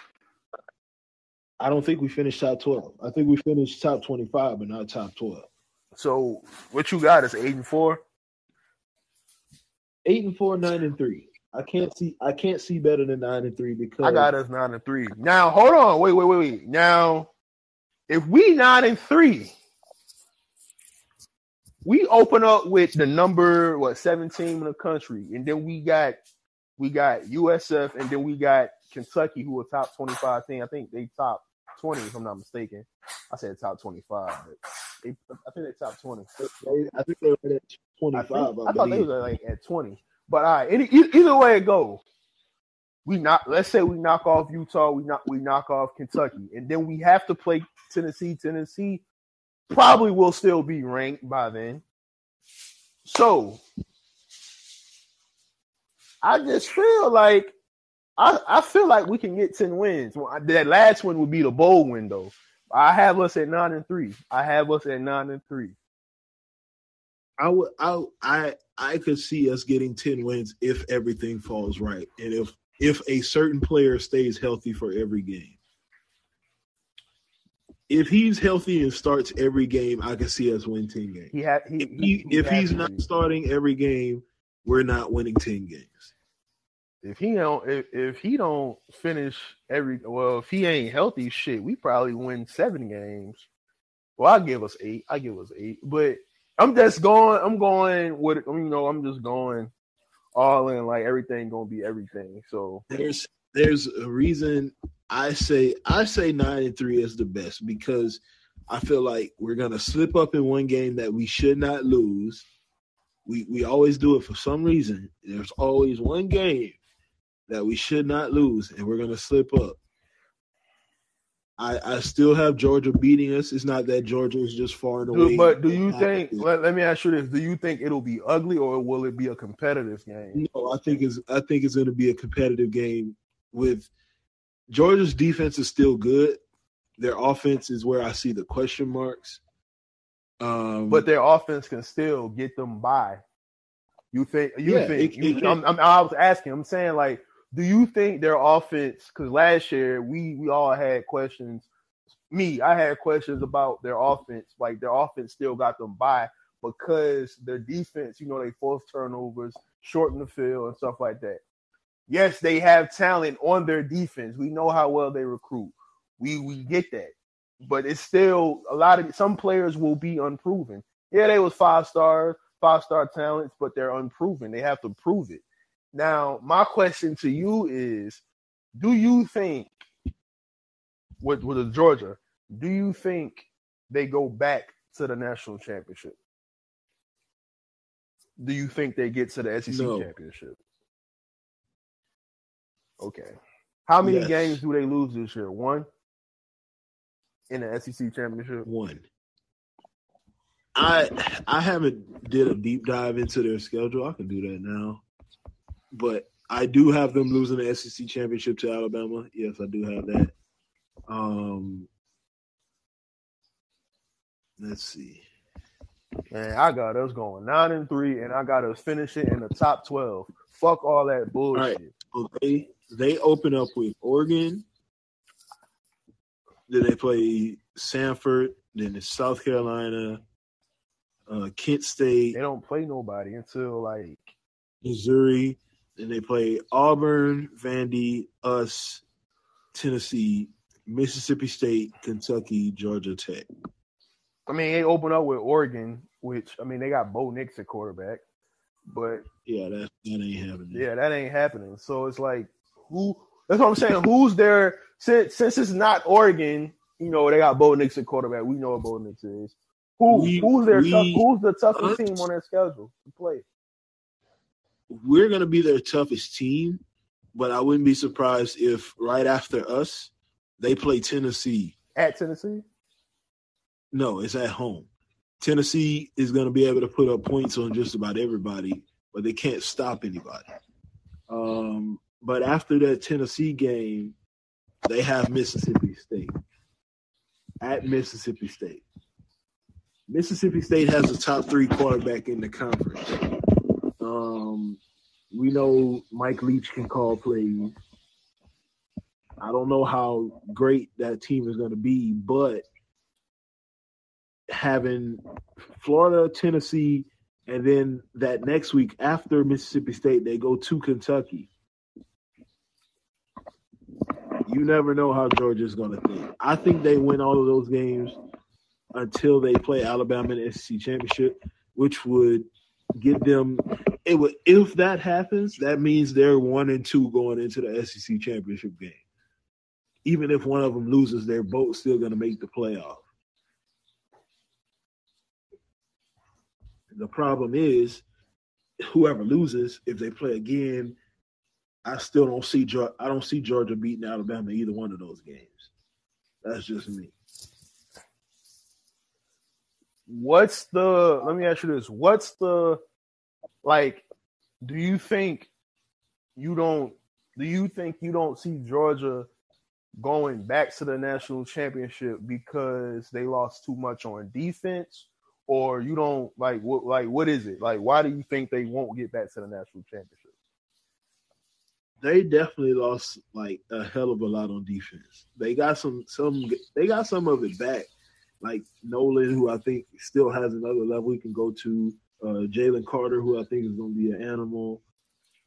I don't think we finished top twelve. I think we finished top twenty five, but not top twelve.
So what you got is eight and four.
Eight and four, nine and three. I can't see. I can't see better than nine and three because
I got us nine and three. Now hold on, wait, wait, wait, wait. Now, if we nine and three, we open up with the number what seventeen in the country, and then we got we got USF, and then we got Kentucky, who are top twenty five team. I think they top twenty, if I'm not mistaken. I said top twenty five, but they, I think they top twenty.
I think they were at twenty five.
I, think-
I,
I thought they were like at 20. But all right, any, either way it goes, we knock. Let's say we knock off Utah, we knock we knock off Kentucky, and then we have to play Tennessee. Tennessee probably will still be ranked by then. So I just feel like I, I feel like we can get 10 wins. That last one would be the bowl window. I have us at nine and three. I have us at nine and three.
I would. I I I could see us getting ten wins if everything falls right, and if if a certain player stays healthy for every game. If he's healthy and starts every game, I can see us win ten games.
He had he,
If, he, if
had
he's not
be.
starting every game, we're not winning ten games.
if he don't if, if he don't finish every well if he ain't healthy shit we probably win seven games well i give us eight i give us eight but i'm just going i'm going with you know i'm just going all in like everything gonna be everything so
There's there's a reason I say I say nine and three is the best because I feel like we're gonna slip up in one game that we should not lose. We we always do it for some reason. There's always one game that we should not lose, and we're gonna slip up. I I still have Georgia beating us. It's not that Georgia is just far and away.
but do you think let, let me ask you this do you think it'll be ugly or will it be a competitive game
No, I think it's I think it's going to be a competitive game. With Georgia's defense is still good. Their offense is where I see the question marks. Um,
but their offense can still get them by. You think? You
Yeah,
think?
it-
you,
it.
I'm, I'm, I was asking. I'm saying like, do you think their offense? Because last year we we all had questions. Me, I had questions about their offense. Like their offense still got them by because their defense. You know, they force turnovers, shorten the field, and stuff like that. Yes, they have talent on their defense. We know how well they recruit. We we get that but it's still a lot of some players will be unproven. Yeah, they was five stars, five star talents, but they're unproven. They have to prove it. Now, my question to you is: Do you think with with the Georgia? Do you think they go back to the national championship? Do you think they get to the SEC
No.
championship? Okay. How many
Yes.
games do they lose this year? One in the SEC championship.
one. I I haven't did a deep dive into their schedule. I can do that now, but I do have them losing the SEC championship to Alabama. Yes, I do have that. Um, let's see.
Man, I got us going nine and three, and I got us finishing in the top twelve. Fuck all that bullshit.
So they they open up with Oregon. Then they play Samford. Then it's South Carolina, uh, Kent State,
They don't play nobody until like
Missouri. Then they play Auburn, Vandy, us, Tennessee, Mississippi State, Kentucky, Georgia Tech.
I mean they open up with Oregon, which I mean they got Bo Nix at quarterback. But
Yeah, that that ain't happening.
yeah, that ain't happening. So it's like who? That's what I'm saying. Who's there? Since since it's not Oregon, you know they got Bo Nix at quarterback. We know what Bo Nix is. Who
We-
who's their
we-
tough, who's the toughest
us-
team on their schedule to play?
We're gonna be their toughest team, but I wouldn't be surprised if right after us they play Tennessee.
At Tennessee,
No, it's at home. Tennessee is going to be able to put up points on just about everybody, but they can't stop anybody. Um, but after that Tennessee game, they have Mississippi State at Mississippi State. Mississippi State has the top three quarterback in the conference. Um, we know Mike Leach can call plays. I don't know how great that team is going to be, but having Florida, Tennessee, and then that next week after Mississippi State, they go to Kentucky. You never know how Georgia's going to think. I think they win all of those games until they play Alabama in the SEC championship, which would give them. It would if that happens, that means they're one and two going into the SEC championship game. Even if one of them loses, they're both still going to make the playoff. The problem is, whoever loses, if they play again, I still don't see Georgia. I don't see Georgia beating Alabama in either one of those games. That's just me.
what's the? Let me ask you this: What's the like? Do you think you don't? Do you think you don't see Georgia going back to the national championship because they lost too much on defense, or you don't like what? Like what is it? Like why do you think they won't get back to the national championship?
They definitely lost like a hell of a lot on defense. They got some some. They got some of it back. Like Nolan, who I think still has another level he can go to. Uh, Jalen Carter, who I think is going to be an animal.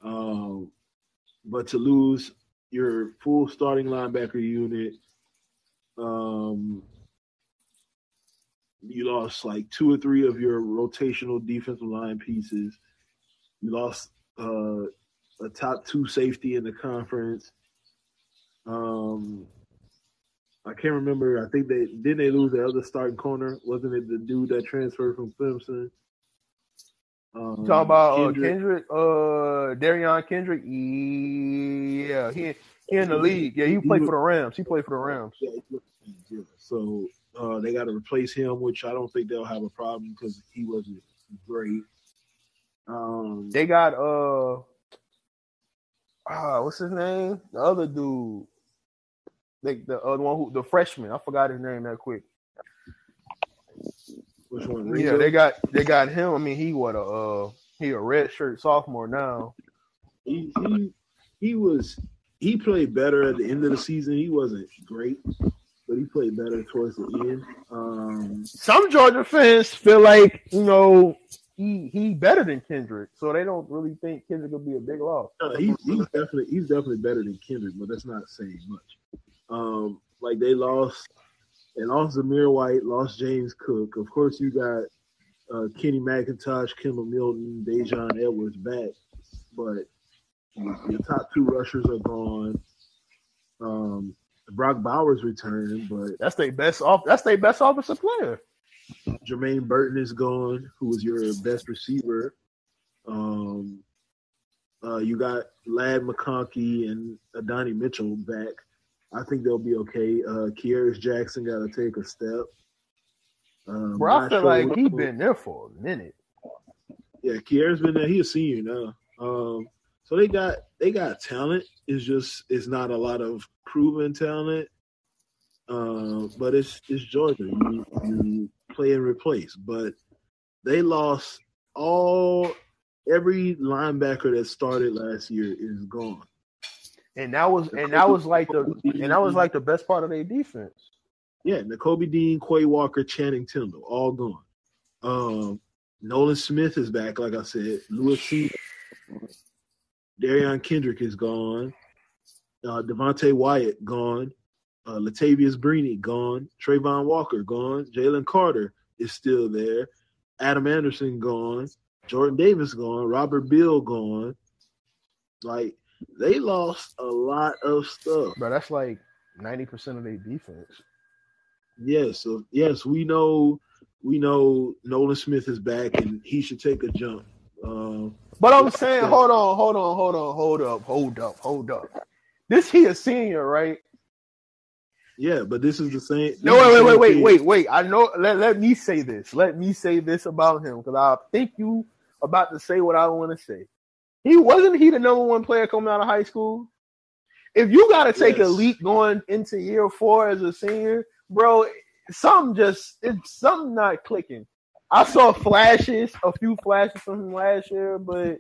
Um, but to lose your full starting linebacker unit, um, you lost like two or three of your rotational defensive line pieces. You lost uh, a top two safety in the conference. Um, I can't remember. I think they didn't they lose the other starting corner. Wasn't it the dude that transferred from Clemson? Um,
talking about uh,
Kendrick?
Kendrick, uh, Derion Kendrick? Yeah, he he in the league. Yeah, he played for the Rams. He played for the Rams.
Yeah, yeah. So uh, they got to replace him, which I don't think they'll have a problem because he wasn't great. Um,
They got uh, ah, what's his name? The other dude, like the other one who the freshman. I forgot his name that quick.
which one?
Yeah, they got they got him. I mean, he what a uh, he a red shirt sophomore now.
he, he he was he played better at the end of the season. He wasn't great, but he played better towards the end. Um,
Some Georgia fans feel like you know he he better than Kendrick, so they don't really think Kendrick will be a big loss.
uh, he's he's definitely he's definitely better than Kendrick, but that's not saying much. Um, like they lost, they lost Zamir White, lost James Cook. Of course, you got uh, Kenny McIntosh, Kendall Milton, Daijun Edwards back, but your top two rushers are gone. Um, Brock Bowers returned, but
That's their best off. That's their best offensive player.
Jermaine Burton is gone, who was your best receiver. Um, uh, you got Ladd McConkey and Adonai Mitchell back. I think they'll be okay. Uh, Kearis Jackson got to take a step. Um,
Bro, I feel
sure
like
what-
he been there for a minute.
Yeah, Kier's been there. He's a senior now. Um, so they got they got talent. It's just it's not a lot of proven talent. Uh, but it's it's Georgia. You you play and replace. But they lost all every linebacker that started last year is gone.
And that was and that was like the and that was like the best part of their defense.
Yeah, Nakobe Dean, Quay Walker, Channing Tindall, all gone. Um, Nolan Smith is back, like I said. Lewis C. Derion Kendrick is gone. Uh, Devonte Wyatt gone. Uh, Latavious Brini gone. Travon Walker gone. Jalen Carter is still there. Adam Anderson gone. Jordan Davis gone, Robert Beal gone. Like they lost a lot of stuff.
Bro, that's like ninety percent of their defense.
Yes, so yes, we know we know Nolan Smith is back and he should take a jump. Um,
But I'm saying, hold on, hold on, hold on, hold up, hold up, hold up. This he a senior, right?
Yeah, but this is the same.
No, wait, wait, wait, wait, wait, wait. I know. Let, let me say this. Let me say this about him because I think you about to say what I want to say. He wasn't he the number one player coming out of high school. If you got to take a leap going into year four as a senior, bro, something just it's something not clicking. I saw flashes, a few flashes from him last year, but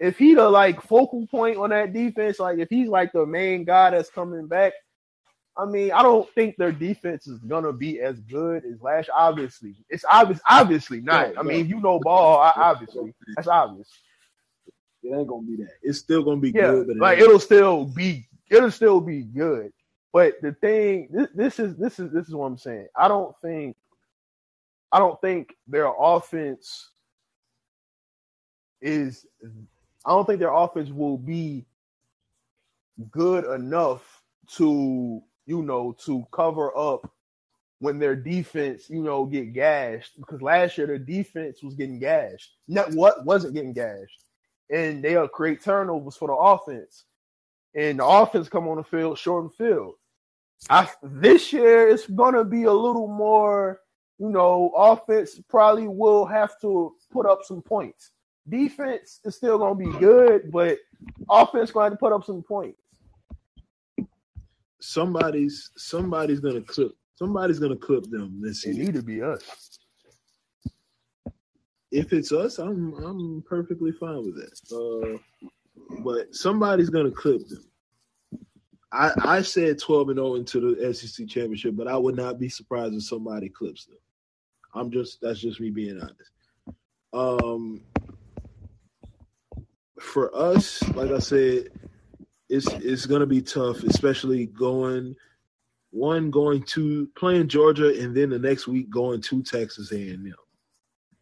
if he the like focal point on that defense, like if he's like the main guy that's coming back, I mean, I don't think their defense is gonna be as good as last. Obviously, it's obvious. Obviously not.
No,
I mean, you know ball. I, obviously, that's obvious.
It ain't gonna be that. It's still gonna be
Yeah,
good, but it
like it'll still be. It'll still be good. But the thing, this, this is this is this is what I'm saying. I don't think, I don't think their offense is. I don't think their offense will be good enough to you know to cover up when their defense you know get gashed because last year their defense was getting gashed. Not what wasn't getting gashed, and they'll create turnovers for the offense, and the offense come on the field short and field. I this year it's gonna be a little more, you know, offense probably will have to put up some points. Defense is still gonna be good, but offense gonna have to put up some points.
Somebody's somebody's gonna clip somebody's gonna clip them this
It need to be us.
If it's us, I'm I'm perfectly fine with that. Uh, but somebody's gonna clip them. I I said 12 and 0 into the SEC championship, but I would not be surprised if somebody clips them. I'm just that's just me being honest. Um, for us, like I said, it's it's gonna be tough, especially going one going to playing Georgia and then the next week going to Texas A&M.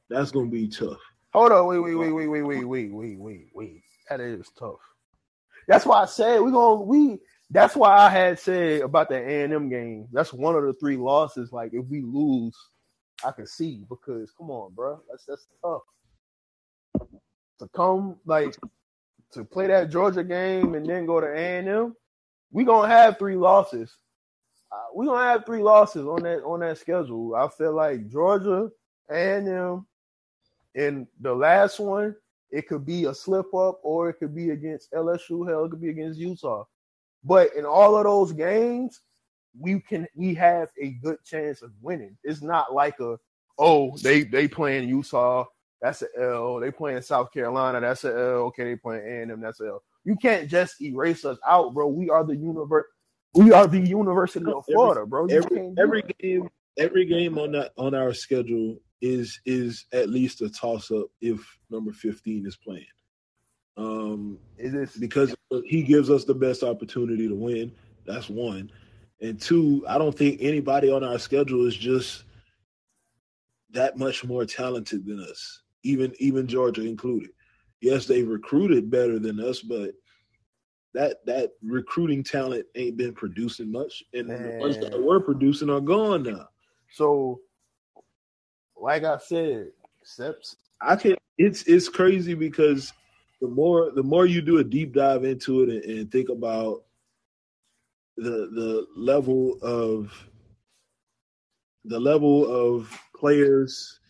That's gonna be tough.
Hold on, wait, wait, wait, wait, wait, wait, wait, wait, wait, wait. That is tough. That's why I said we gonna we. That's why I had said about the A and M game. That's one of the three losses. Like if we lose, I can see because come on, bro, that's that's tough to come like to play that Georgia game and then go to A and M. We gonna have three losses. Uh, we gonna have three losses on that on that schedule. I feel like Georgia, A and M, and the last one, it could be a slip up or it could be against LSU. Hell, it could be against Utah. But in all of those games, we can we have a good chance of winning. It's not like a oh they they playing Utah, that's an L. They playing South Carolina, that's an L. Okay, they playing A and M, that's an L. You can't just erase us out, bro. We are the universe. We are the University of Florida, bro. You
Every every game every game on that on our schedule is is at least a toss up if number 15 is playing. Um
is
because he gives us the best opportunity to win. That's one. And two, I don't think anybody on our schedule is just that much more talented than us, even even Georgia included. Yes, they recruited better than us, but that that recruiting talent ain't been producing much, and the ones that
Man.
were producing are gone now.
so. Like I said, steps
I can. It's it's crazy because the more the more you do a deep dive into it and, and think about the the level of the level of players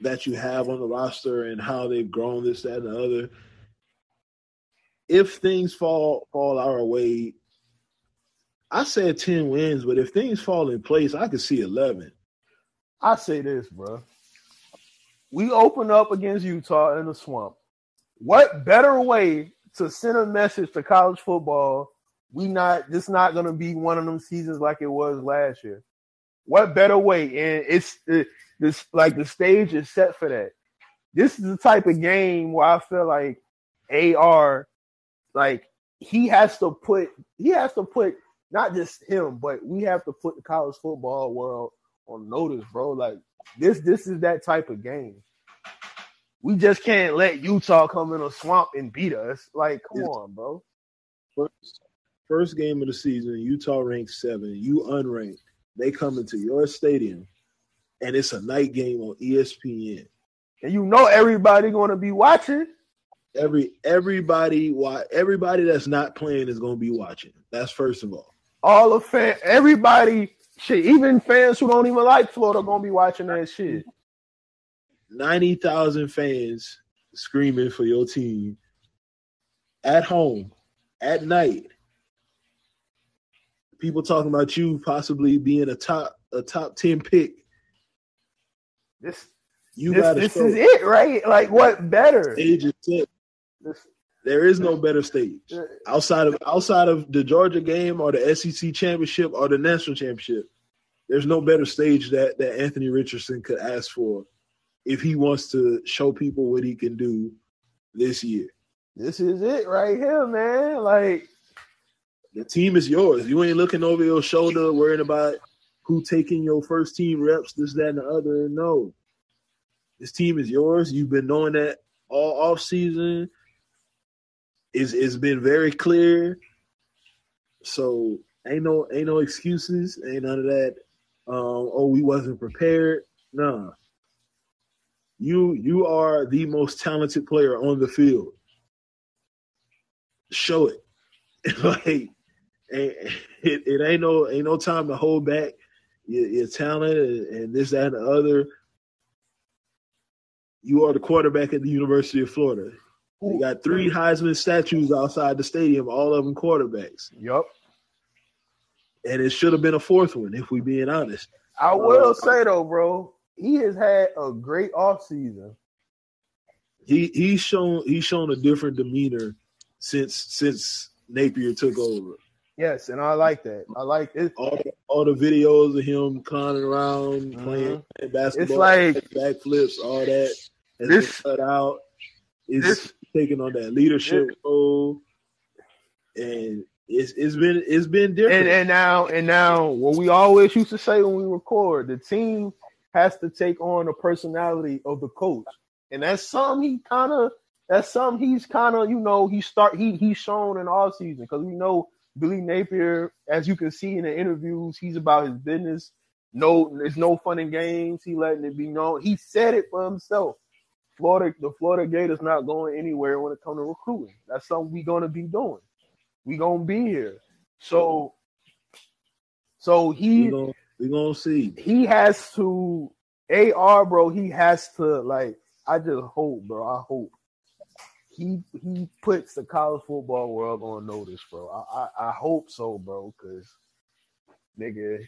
that you have on the roster and how they've grown this that and the other. If things fall fall our way, I said ten wins, but if things fall in place, I could see eleven.
I say this, bro. We open up against Utah in the swamp. What better way to send a message to college football? We not this not gonna be one of them seasons like it was last year. What better way? And it's it, this like the stage is set for that. This is the type of game where I feel like AR, like he has to put he has to put not just him, but we have to put the college football world on notice, bro. Like this, this is that type of game. we just can't let Utah come in a swamp and beat us. Like, come on, bro.
First, first game of the season, Utah ranked seven. You unranked. They come into your stadium, and it's a night game on ESPN.
And you know everybody gonna be watching.
Every everybody, why everybody that's not playing is going to be watching. That's first of all.
All the fan, everybody, shit, even fans who don't even like Florida gonna be watching that shit.
Ninety thousand fans screaming for your team at home at night. People talking about you possibly being a top a top ten pick.
This,
You
this, this is it, right? Like, what better?
stage is set.
This,
There is no better stage uh, outside of outside of the Georgia game or the SEC championship or the national championship. There's no better stage that that Anthony Richardson could ask for if he wants to show people what he can do this year.
this is it right here, man. Like,
The team is yours. You ain't looking over your shoulder worrying about who taking your first team reps, this, that, and the other. No. This team is yours. You've been knowing that all off season. It's, it's been very clear. So ain't no ain't no excuses. Ain't none of that. Um, oh, we wasn't prepared. Nah. You you are the most talented player on the field. Show it. like it, it ain't no ain't no time to hold back your, your talent and, and this that and the other. You are the quarterback at the University of Florida. You got three Heisman statues outside the stadium, all of them quarterbacks,
yup.
and it should have been a fourth one if we being honest.
I will uh, say though, bro, he has had a great offseason.
He he's shown he's shown a different demeanor since since Napier took over.
Yes, and I like that. I like it.
All the, all the videos of him conning around, mm-hmm. playing, playing basketball,
like-
backflips, all that has
This-
cut out. Is
this-
taking on that leadership role, and it's it's been it's been different.
And and now and now what we always used to say when we record, the team has to take on the personality of the coach. And that's something he kind of that's something he's kind of, you know, he start he he's shown in all season because we know Billy Napier, as you can see in the interviews, he's about his business. No, there's no fun and games. He letting it be known. He said it for himself. Florida, the Florida Gators not going anywhere when it comes to recruiting. That's something we're gonna be doing. We gonna be here. So, so
we
he
gonna we gonna see.
he has to AR, bro. He has to like. I just hope, bro. I hope he he puts the college football world on notice, bro. I I, I hope so, bro. Cause nigga,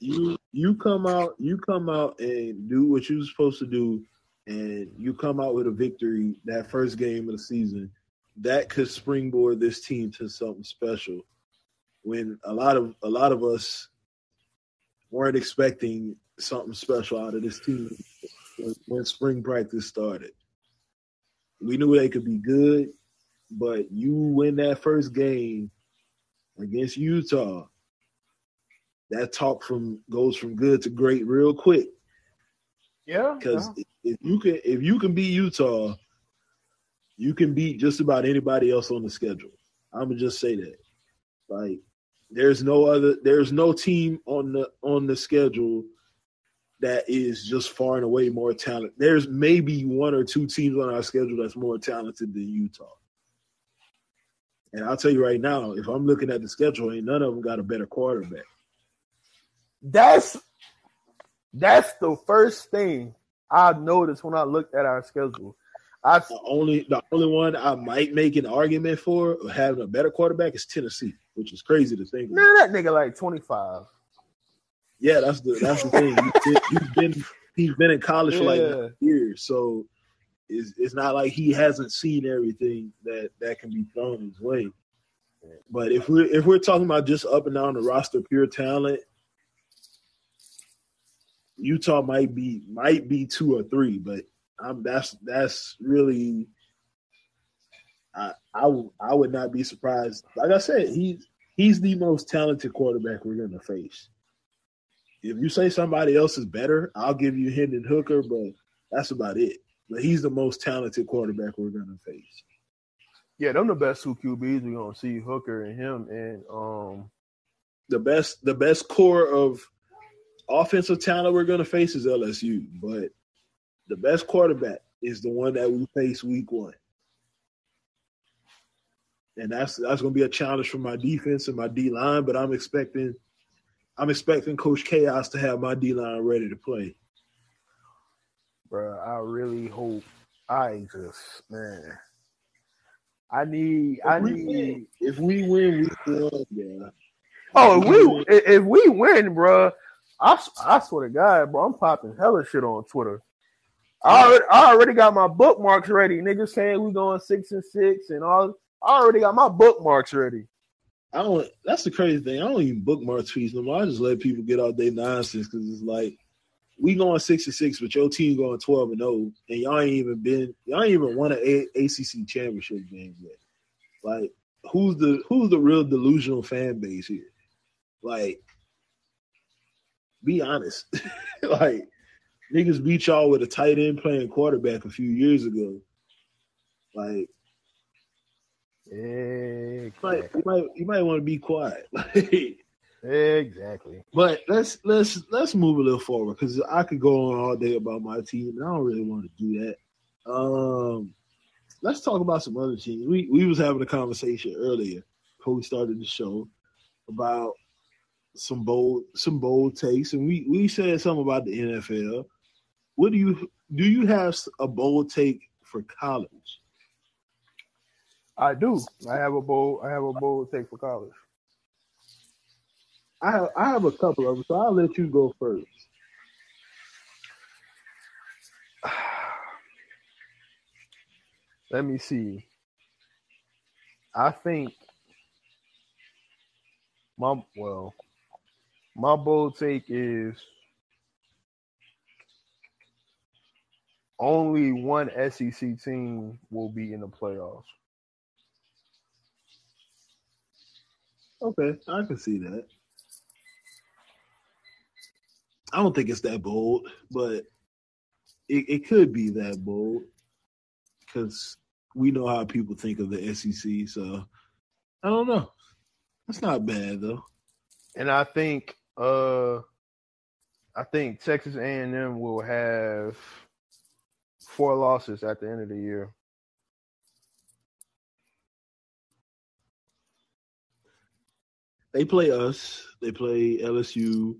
You you come out you come out and do what you're supposed to do, and you come out with a victory that first game of the season. That could springboard this team to something special. When a lot of a lot of us weren't expecting something special out of this team when spring practice started. We knew they could be good, but you win that first game against Utah that talk from goes from good to great real quick.
yeah,
Because if you can if you can beat Utah, you can beat just about anybody else on the schedule. I'm gonna just say that. Like there's no other there's no team on the on the schedule that is just far and away more talented. There's maybe one or two teams on our schedule that's more talented than Utah. And I'll tell you right now, if I'm looking at the schedule, ain't none of them got a better quarterback.
that's that's the first thing I noticed when I looked at our schedule. I
The only the only one I might make an argument for having a better quarterback is Tennessee, which is crazy to think. of.
man, that nigga like twenty five.
Yeah, that's the that's the thing. He's been, he's been he's been in college for like
Yeah.
years, so it's it's not like he hasn't seen everything that that can be thrown his way. But if we're if we're talking about just up and down the roster, pure talent, Utah might be might be two or three, but I'm that's that's really I I, would- I would not be surprised. Like I said, he's he's the most talented quarterback we're gonna face. If you say somebody else is better, I'll give you Hendon Hooker, but that's about it. but he's the most talented quarterback we're gonna face.
Yeah, them the best two QBs we're gonna see, Hooker and him, and um,
The best, the best core of offensive talent we're gonna face is LSU, but the best quarterback is the one that we face week one. And that's that's gonna be a challenge for my defense and my D line, but I'm expecting I'm expecting Coach Chaos to have my D line ready to play.
bro, I really hope I just man, I need, I
If we
need.
win- if we win one, yeah.
Oh, if we if if we win, bro, I, I swear to God, bro, I'm popping hella shit on Twitter. I already, I already got my bookmarks ready. Niggas saying we going six and six and all. I already got my bookmarks ready.
I don't. That's the crazy thing. I don't even bookmark tweets no more. I just let people get out their nonsense because it's like we going six and six, but your team going twelve and zero, and y'all ain't even been. Y'all ain't even won an A- ACC championship game yet. Like who's the who's the real delusional fan base here? Like, be honest. like niggas beat y'all with a tight end playing quarterback a few years ago. Like you might you might you might want to be quiet.
Exactly.
But let's let's let's move a little forward because I could go on all day about my team, and I don't really want to do that. Um, let's talk about some other teams. We we was having a conversation earlier before we started the show about some bold some bold takes, and we we said something about the NFL. What do you do? You have a bold take for college?
I do. I have a bold. I have a bold take for college.
I have, I have a couple of them, so I'll let you go first.
Let me see. I think my well, my bold take is only one SEC team will be in the playoffs.
Okay, I can see that. I don't think it's that bold, but it, it could be that bold because we know how people think of the SEC. So I don't know. That's not bad though.
And I think uh I think Texas A&M will have four losses at the end of the year.
They play us. They play LSU.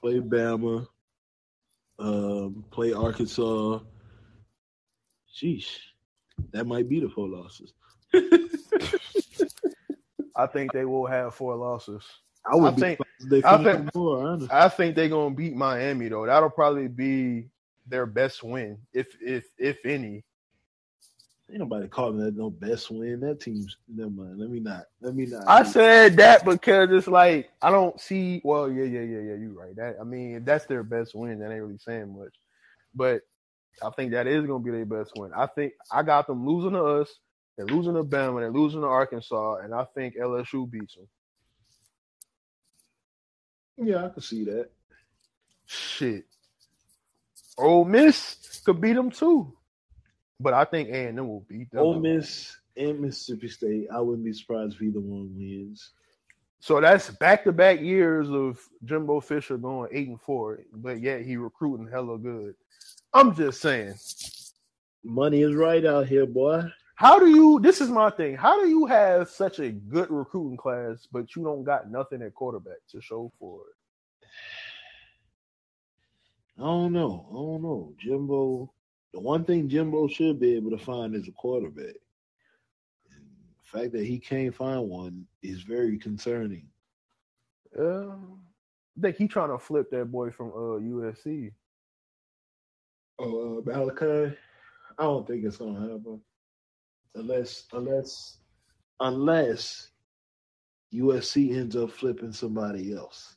Play Bama. Um, play Arkansas. Sheesh, that might be the four losses.
I think they will have four losses.
I would
I
be
think-
they
I think-
more. Honestly.
I think they're gonna beat Miami though. That'll probably be their best win, if if if any.
Ain't nobody calling that no best win. That team's never mind. Let me not. Let me not.
I said that because it's like I don't see. Well, yeah, yeah, yeah, yeah. You're right. That I mean, if that's their best win. That ain't really saying much, but I think that is gonna be their best win. I think I got them losing to us. They're losing to Bama. They're losing to Arkansas, and I think LSU beats them.
yeah, I can see that.
Shit, Ole Miss could beat them too, but I think A and M will beat them.
Ole Miss and Mississippi State. I wouldn't be surprised if either one wins.
So that's back to back years of Jimbo Fisher going eight and four, but yet he recruiting hella good. I'm just saying,
Money is right out here, boy.
how do you? This is my thing. How do you have such a good recruiting class, but you don't got nothing at quarterback to show for it?
I don't know. I don't know. Jimbo. The one thing Jimbo should be able to find is a quarterback. And the fact that he can't find one is very concerning.
Uh, I think he trying to flip that boy from uh USC.
Oh, uh, Malachi. I don't think it's gonna happen unless unless unless USC ends up flipping somebody else.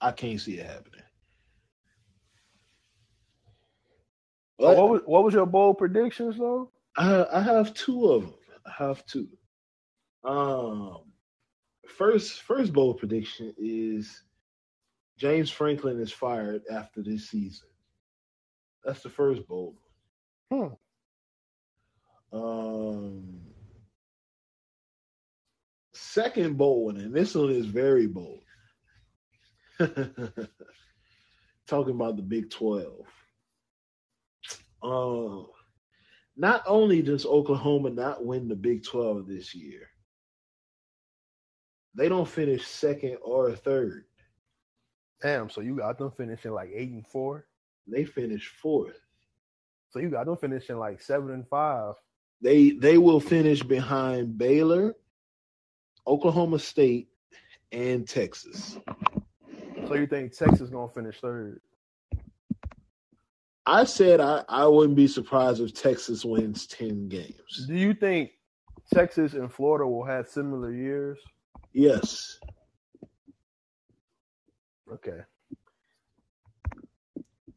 I can't see it happening.
What was what was your bold predictions though?
I, I have two of them. I have two. Um, first first bold prediction is James Franklin is fired after this season. That's the first bold
Hmm.
one. Um, second bold one, and this one is very bold. Talking about the Big 12. Uh, not only does Oklahoma not win the Big 12 this year, they don't finish second or third.
Damn, so you got them finishing like eight and four.
They finish fourth.
So you got them finishing like seven and five.
They they will finish behind Baylor, Oklahoma State, and Texas.
So you think Texas gonna finish third?
I said I, I wouldn't be surprised if Texas wins 10 games.
Do you think Texas and Florida will have similar years?
Yes.
Okay.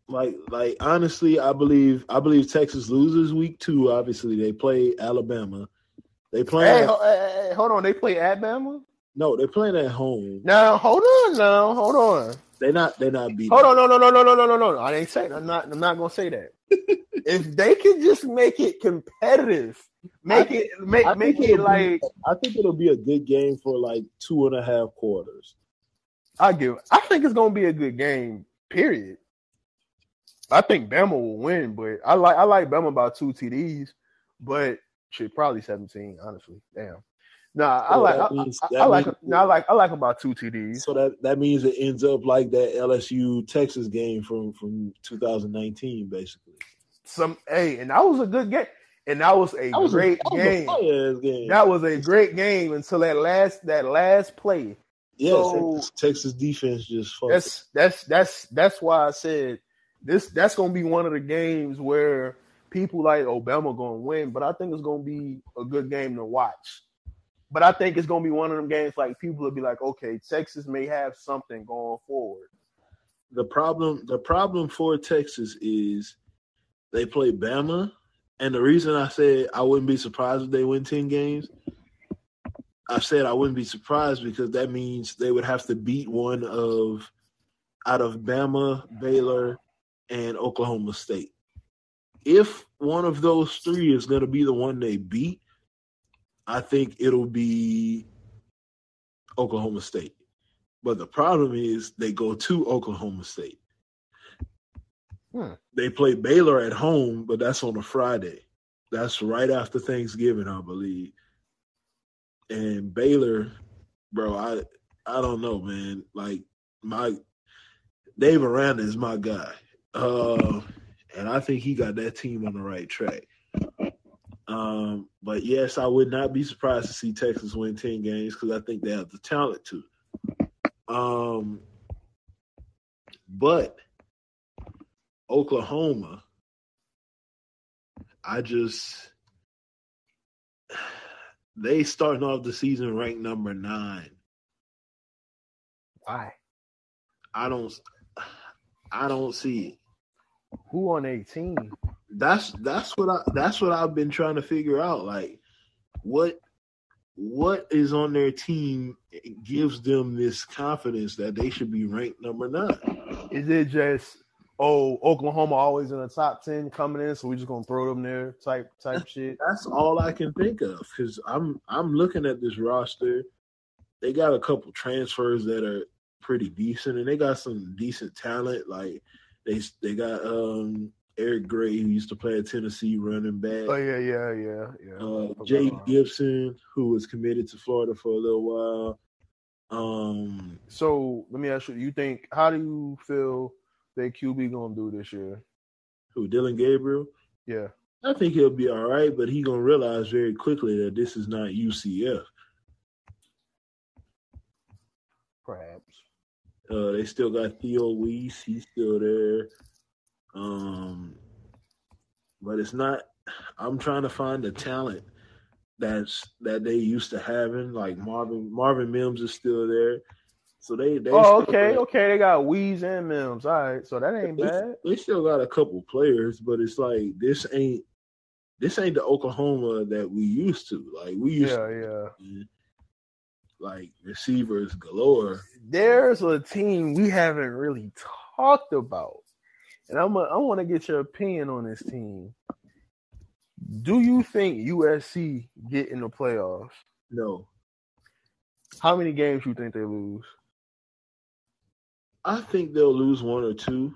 Like like honestly, I believe I believe Texas loses week two. Obviously, they play Alabama. They play
Hey, ho- hey, hold on. They play at Bama?
no, they're playing at home.
Now, hold on. Now, hold on.
They're not they're not beating.
Hold on. No, no, no, no, no, no, no, no. I ain't saying. I'm not. I'm not gonna say that. if they can just make it competitive, make it make
I
make it
it'll be-
like
I think it'll be a good game for like two and a half quarters.
I give. I think it's gonna be a good game. Period. I think Bama will win, but I like I like Bama by two TDs, but should probably seventeen. Honestly, damn. Nah, I like I,
means-
I, I like
means-
nah, I like I like about two TDs.
So that that means it ends up like that LSU Texas game from from 2019, basically.
Some hey, and that was a good game, and that was a
That was
great
a, that was a
game. That was a great game until that last that last play.
yes,
so-
Texas, Texas defense just fucked.
That's that's that's that's why I said this. That's gonna be one of the games where people like Obama gonna win, but I think it's gonna be a good game to watch. But I think it's gonna be one of them games like people will be like, okay, Texas may have something going forward.
the problem the problem for Texas is they play Bama, and the reason I said I wouldn't be surprised if they win ten games, I said I wouldn't be surprised because that means they would have to beat one of out of Bama, Baylor, and Oklahoma State. If one of those three is going to be the one they beat, I think it'll be Oklahoma State. But the problem is they go to Oklahoma State.
Hmm.
They play Baylor at home, but that's on a Friday. That's right after Thanksgiving, I believe. And Baylor, bro, I I don't know, man. Like my Dave Aranda is my guy. Uh and I think he got that team on the right track. Um, but yes, I would not be surprised to see Texas win 10 games because I think they have the talent to. Um, but Oklahoma, I just they starting off the season ranked number nine.
Why?
I don't I don't see it.
Who on 18?
That's that's what I that's what I've been trying to figure out. Like what what is on their team gives them this confidence that they should be ranked number nine.
Is it just oh Oklahoma always in the top ten coming in, so we're just gonna throw them there type type shit?
That's all I can think of because I'm I'm looking at this roster. They got a couple transfers that are pretty decent, and they got some decent talent. Like they they got um Eric Gray, who used to play at Tennessee, running back.
Oh yeah, yeah, yeah, yeah.
uh, Jay. Gibson, who was committed to Florida for a little while. Um,
So let me ask you: You think how do you feel that QB gonna do this year?
who Dillon Gabriel?
Yeah,
I think he'll be all right, but he gonna realize very quickly that this is not UCF.
perhaps.
Uh, they still got Theo Wease. He's still there. Um, but it's not. I'm trying to find the talent that's that they used to having. Like Marvin Marvin Mims is still there. So they they
Oh, okay,
got-
okay. They got Wease and Mims. All right, so that ain't
they,
bad.
they still got a couple players, but it's like this ain't this ain't the Oklahoma that we used to. Like we used
Yeah,
to.
yeah.
Like receivers galore.
There's a team we haven't really talked about, and I'm a, I want to get your opinion on this team. Do you think USC get in the playoffs?
No,
How many games you think they lose?
I think they'll lose one or two.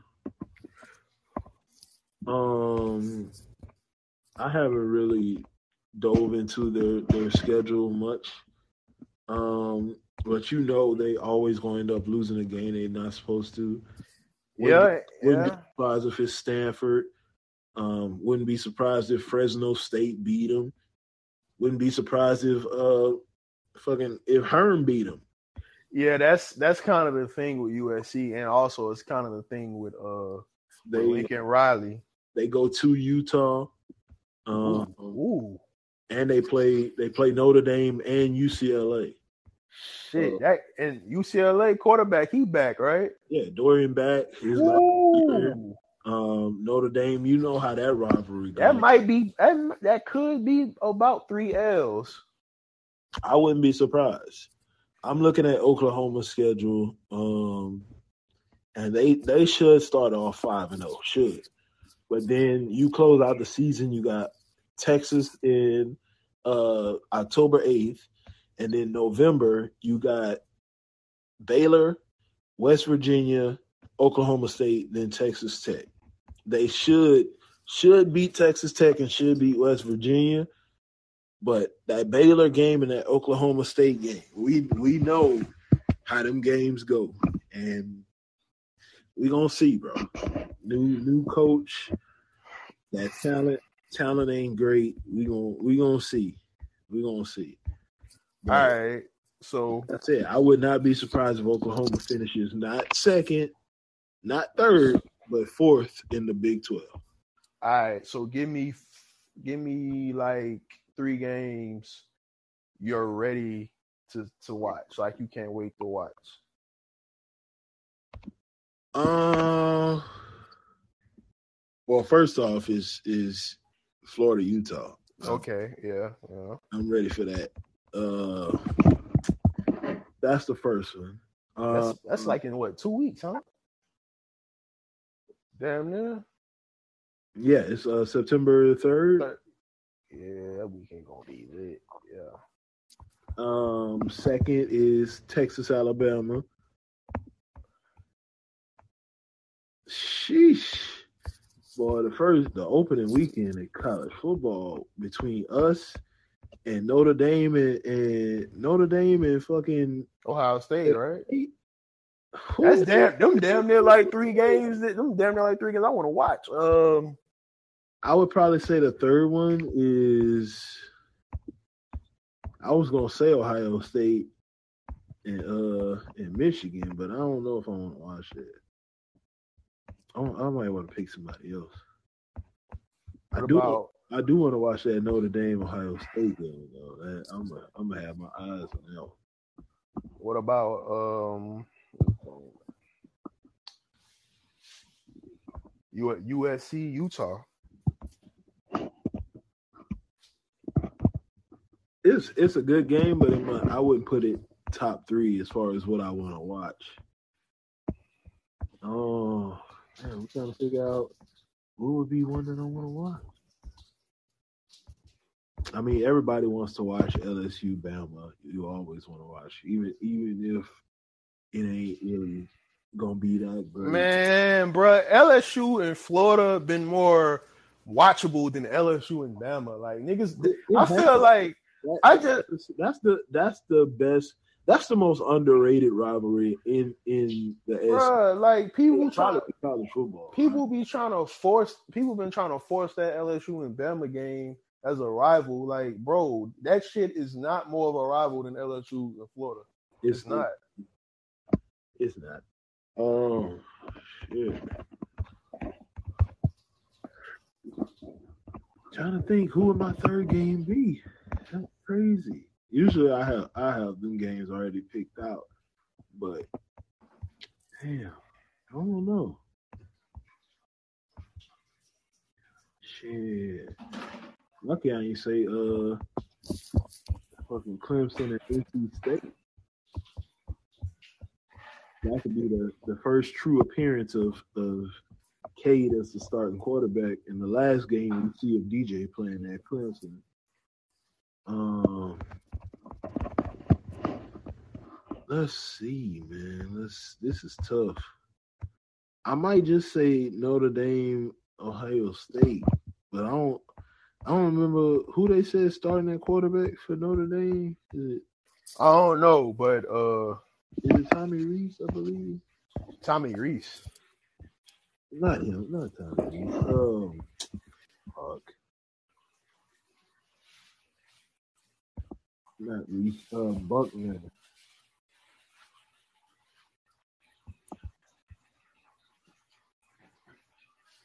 Um, I haven't really dove into their their schedule much. Um, but you know they always going to end up losing a game they're not supposed to. Wouldn't
Yeah,
wouldn't
yeah.
be surprised if it's Stanford. Um, wouldn't be surprised if Fresno State beat them. Wouldn't be surprised if uh fucking if Herm beat them.
Yeah, that's that's kind of the thing with USC, and also it's kind of the thing with uh with
They
Lincoln Riley.
they go to Utah. Um,
Ooh,
and they play they play Notre Dame and UCLA.
shit!
Oh.
That and UCLA quarterback, he back right?
Yeah, Dorian back. His last year.
Ooh,
um, Notre Dame. You know how that rivalry goes.
that might be that, that could be about three L's.
I wouldn't be surprised. I'm looking at Oklahoma's schedule, um, and they they should start off five and zero. Should, but then you close out the season. You got Texas in uh, October eighth, and then November you got Baylor, West Virginia, Oklahoma State, then Texas Tech. They should should beat Texas Tech and should beat West Virginia. But that Baylor game and that Oklahoma State game, we we know how them games go, and we gonna see, bro. New new coach, that talent talent ain't great. We gonna we gonna see, we gonna see. But
All right, so
That's it. I would not be surprised if Oklahoma finishes not second, not third, but fourth in the Big Twelve.
all right, so give me give me like three games you're ready to to watch, like you can't wait to watch.
Uh, well, first off, is is Florida Utah.
Okay, yeah, yeah.
I'm ready for that. Uh, that's the first one. Uh,
That's that's like in what two weeks, huh? Damn near.
yeah, it's uh September third.
Yeah, that week ain't gonna be lit. Yeah.
Um, second is Texas Alabama. Sheesh. Boy, the first, the opening weekend in college football between us and Notre Dame and, and Notre Dame and fucking
Ohio State, right? That's damn them damn near like three games. that- Them damn near like three games I want to watch. Um,
I would probably say the third one is. I was gonna say Ohio State and uh and Michigan, but I don't know if I want to watch it. I, I might want to pick somebody else. I
what
do.
about
I do want to watch that Notre Dame Ohio State game though. That, I'm gonna I'm gonna have my eyes on that. one.
what about um U- USC Utah?
It's it's a good game, but my, I wouldn't put it top three as far as what I want to watch. Oh, man, I'm trying to figure out who would be one that I want to watch. I mean, everybody wants to watch LSU Bama. You always want to watch, even even if it ain't really gonna be that great.
Man, bruh, LSU and Florida been more watchable than LSU and Bama. Like niggas,
It- it
I feel like
That-
I just
that's the that's the best that's the most underrated rivalry in in the
bruh, like people trying
Probably college football.
people be trying to force people been trying to force that LSU and Bama game as a rival. Like, bro, that shit is not more of a rival than LSU and Florida.
it's,
It's not.
It's not. Oh shit. Trying to think who would my third game be? That's crazy. Usually I have I have them games already picked out, but damn, I don't know. Shit. Lucky I ain't say uh fucking Clemson and NC State. that could be the, the first true appearance of of Cade as the starting quarterback in the last game we see of DJ playing at Clemson. Um, let's see, man. Let's this is tough. I might just say Notre Dame, Ohio State, but I don't. I don't remember who they said starting at quarterback for Notre Dame. Is it,
I don't know, but uh,
is it Tommy Rees? I believe.
Tommy Rees.
Not him. Not Tommy Rees. Um, fuck. Not Rees. Uh, Buchner.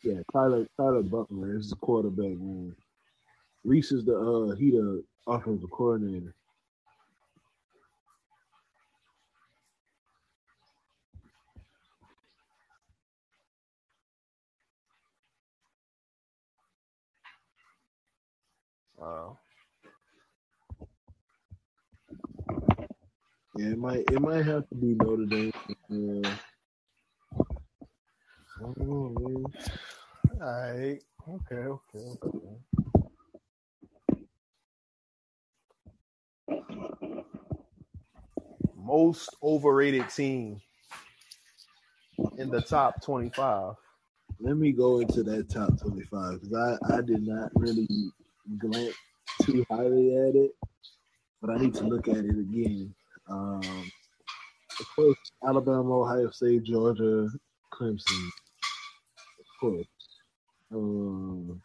Yeah, Tyler Tyler Buchner is the quarterback man. Rees is the uh he the offensive coordinator.
Wow.
Yeah, it might it might have to be Notre Dame. Uh, I don't know, man.
All right. Okay. Okay. Okay. Most overrated team in the top twenty-five.
Let me go into that top twenty five because I, I did not really glance too highly at it, but I need to look at it again. Um, of course, Alabama, Ohio State, Georgia, Clemson, course. Um,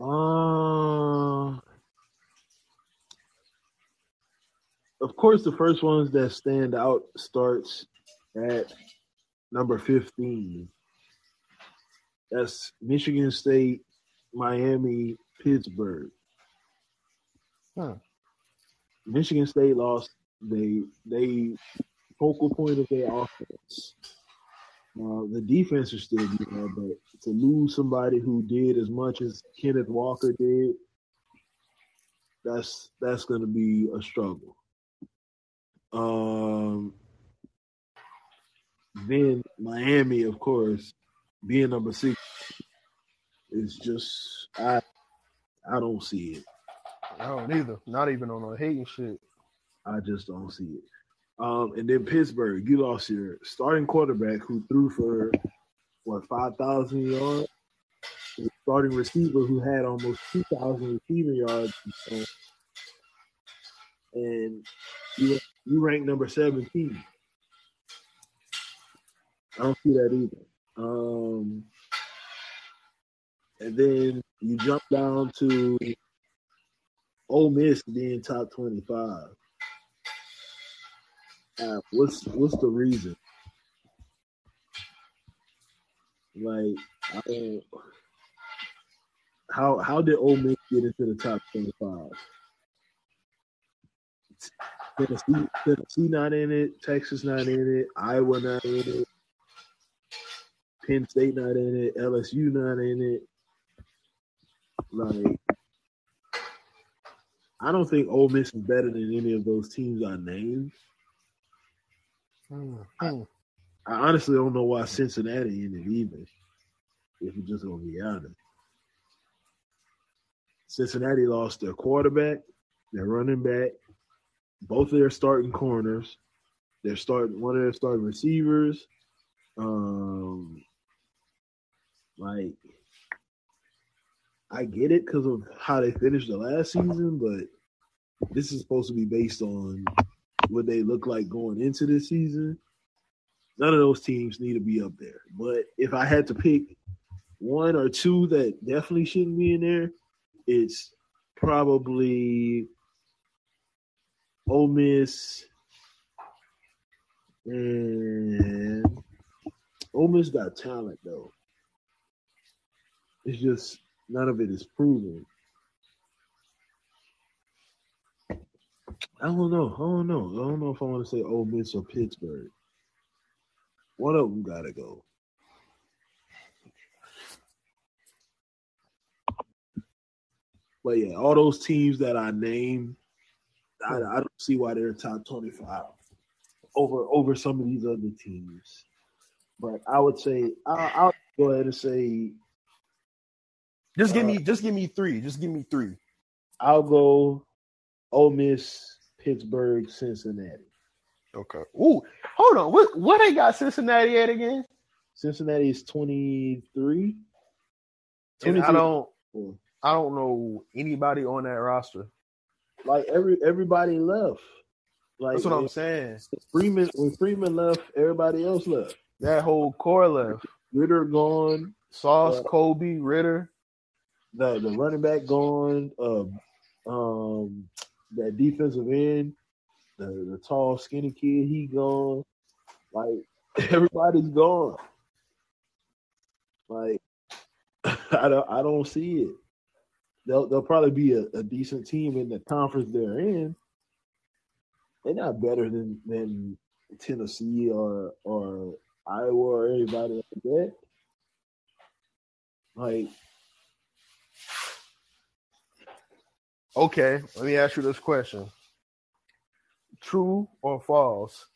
uh, of course, the first ones that stand out starts at number 15. That's Michigan State, Miami, Pittsburgh.
Huh.
Michigan State lost. They they focal point of their offense. Uh, the defense is still there, but to lose somebody who did as much as Kenneth Walker did, that's that's going to be a struggle. Um, then Miami, of course, being number six is just I I don't see it.
I don't either. Not even on a hating shit.
I just don't see it. Um, and then Pittsburgh, you lost your starting quarterback who threw for what five thousand yards. Starting receiver who had almost two thousand receiving yards, and you you rank number seventeen. I don't see that either. Um, and then you jump down to Ole Miss being top twenty-five. Uh, what's what's the reason? Like, I don't. How how did Ole Miss get into the top twenty-five? Tennessee, Tennessee not in it. Texas not in it. Iowa not in it. Penn State not in it. LSU not in it. Like, I don't think Ole Miss is better than any of those teams I named.
Hmm. Hmm.
I honestly don't know why Cincinnati in it either. If we're just gonna be honest, Cincinnati lost their quarterback, their running back, both of their starting corners, their starting one of their starting receivers. Um, like I get it because of how they finished the last season, but this is supposed to be based on what they look like going into this season. None of those teams need to be up there. But if I had to pick one or two that definitely shouldn't be in there, it's probably Ole Miss and Ole Miss got talent though. It's just none of it is proven. I don't know. I don't know. I don't know if I want to say Ole Miss or Pittsburgh. One of them gotta go. But yeah, all those teams that I named, I, I don't see why they're top twenty-five over over some of these other teams. But I would say I, I'll go ahead and say
Just give
Uh,
me just give me three. Just give me three.
I'll go Ole Miss, Pittsburgh, Cincinnati.
Okay. Ooh, hold on. What what they got Cincinnati at again?
Cincinnati is 23.
And I don't I don't know anybody on that roster.
like every everybody left. Like
That's what I'm saying.
Freeman when Freeman left, everybody else left.
That whole core left.
Ridder gone,
Sauce,
Uh,
Coby, Ridder.
the the running back gone, um, um, that defensive end, the the tall skinny kid, he gone. Like everybody's gone. Like I don't I don't see it. They'll they'll probably be a, a decent team in the conference they're in. They're not better than than Tennessee or or Iowa or anybody like that. Like
Okay, let me ask you this question. True or false?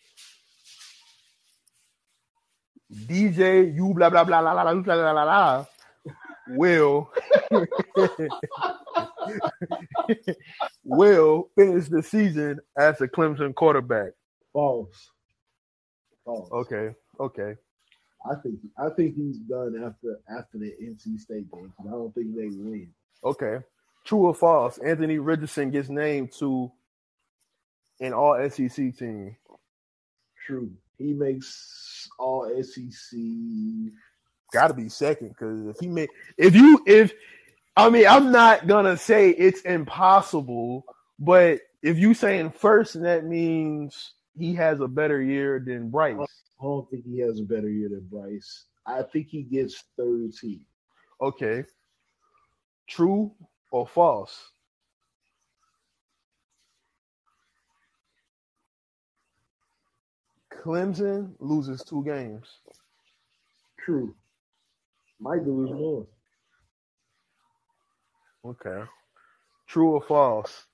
DJ, you blah blah blah blah blah blah blah blah blah will will finish the season as a Clemson quarterback.
false. False.
Okay, okay.
I think I think he's done after after the NC State game. I don't think they win.
Okay. True or false? Anthony Richardson gets named to an all SEC team.
True. He makes all SEC.
Gotta be second because if he made if you if I mean I'm not gonna say it's impossible, but if you saying first, that means he has a better year than Bryce.
I don't think he has a better year than Bryce. I think he gets third team.
Okay. True or false? Clemson loses two games.
True. Might lose more.
Okay. True or false?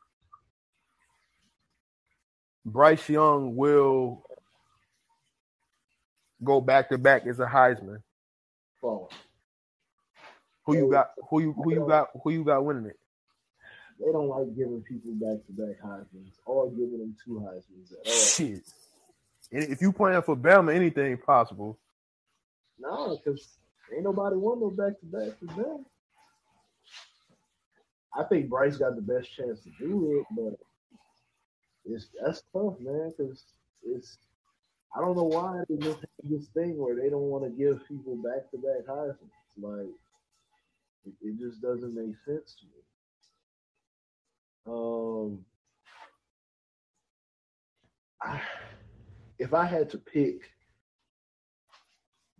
Bryce Young will go back to back as a Heisman.
False.
Who you got? Who you who you got? Who you got winning it?
They don't like giving people back to back Heisman's or giving them two Heisman's at all.
Shit. And if you playing for Bama, anything possible.
No, because ain't nobody won no back to back for them. I think Bryce got the best chance to do it, but it's that's tough, man. Because it's I don't know why they just have this thing where they don't want to give people back to back Heisman's. Like it, it just doesn't make sense to me. Um, I, if I had to pick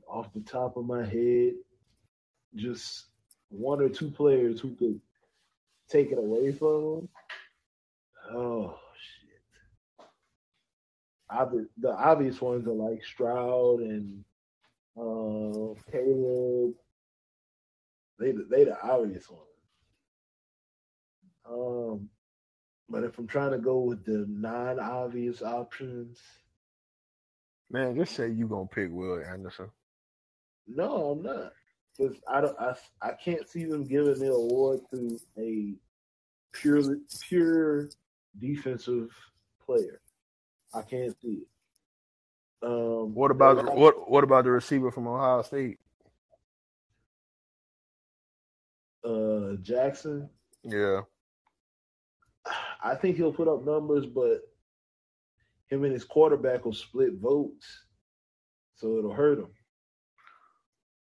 off the top of my head, just one or two players who could take it away from them. Oh shit! The obvious ones are like Stroud and uh, Caleb. They the- they the obvious ones. Um, but if I'm trying to go with the non-obvious options,
Man, just say you gonna pick Will Anderson.
No, I'm not. Because I don't. I, I can't see them giving the award to a pure pure defensive player. I can't see it. Um,
What about what what about the receiver from Ohio State?
Uh, Jackson?
Yeah.
I think he'll put up numbers, but him and his quarterback will split votes, so it'll hurt him.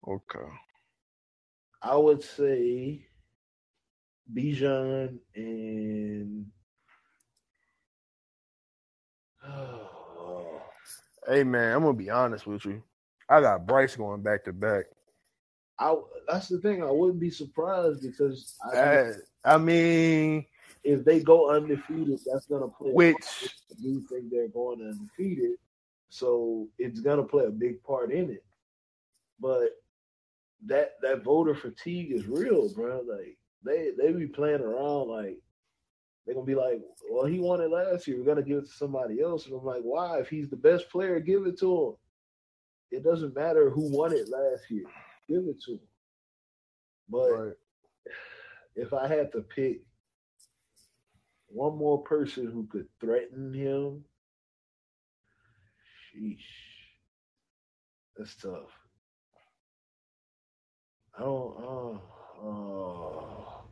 Okay.
I would say Bijan and
Hey man, I'm gonna be honest with you. I got Bryce going back to back.
I that's the thing. I wouldn't be surprised because I,
Uh, I mean,
if they go undefeated, that's gonna play.
which
I do think they're going undefeated, so it's gonna play a big part in it. But that that voter fatigue is real, bro. Like they they be playing around like they're gonna be like, well, he won it last year. We're gonna give it to somebody else. And I'm like, why? If he's the best player, give it to him. It doesn't matter who won it last year. Give it to him. But
Right.
if I had to pick one more person who could threaten him, sheesh, that's tough. I don't, uh, uh,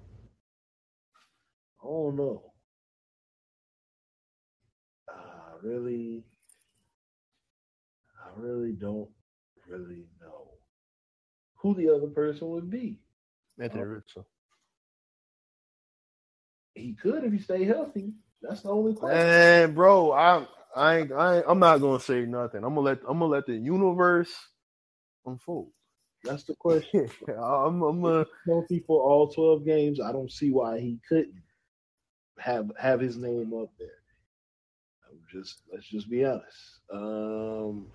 I don't know. I really, I really don't really who the other person would be.
Anthony
Oh.
Richardson.
He could if he stay healthy. That's the only question.
Man, bro, I I ain't, I I'm not gonna say nothing. I'm gonna let I'm gonna let the universe unfold.
That's the question.
I'm I'm uh,
Healthy for all twelve games. I don't see why he couldn't have have his name up there. I'm just let's just be honest. Um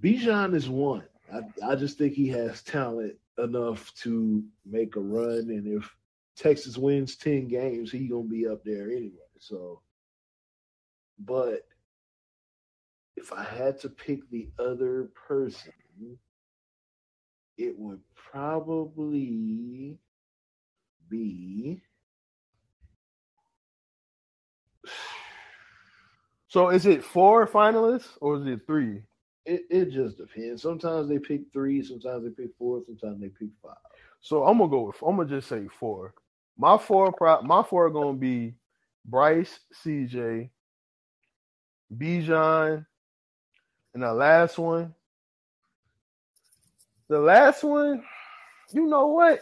Bijan is one. I, I just think he has talent enough to make a run, and if Texas wins ten games, he gonna be up there anyway. So, but if I had to pick the other person, it would probably be
so is it four finalists or is it three?
It, it just depends. Sometimes they pick three, sometimes they pick four, sometimes they pick five.
So I'm gonna go with I'm gonna just say four. My four pro my four are gonna be Bryce, CJ, Bijan, and the last one. The last one, you know what?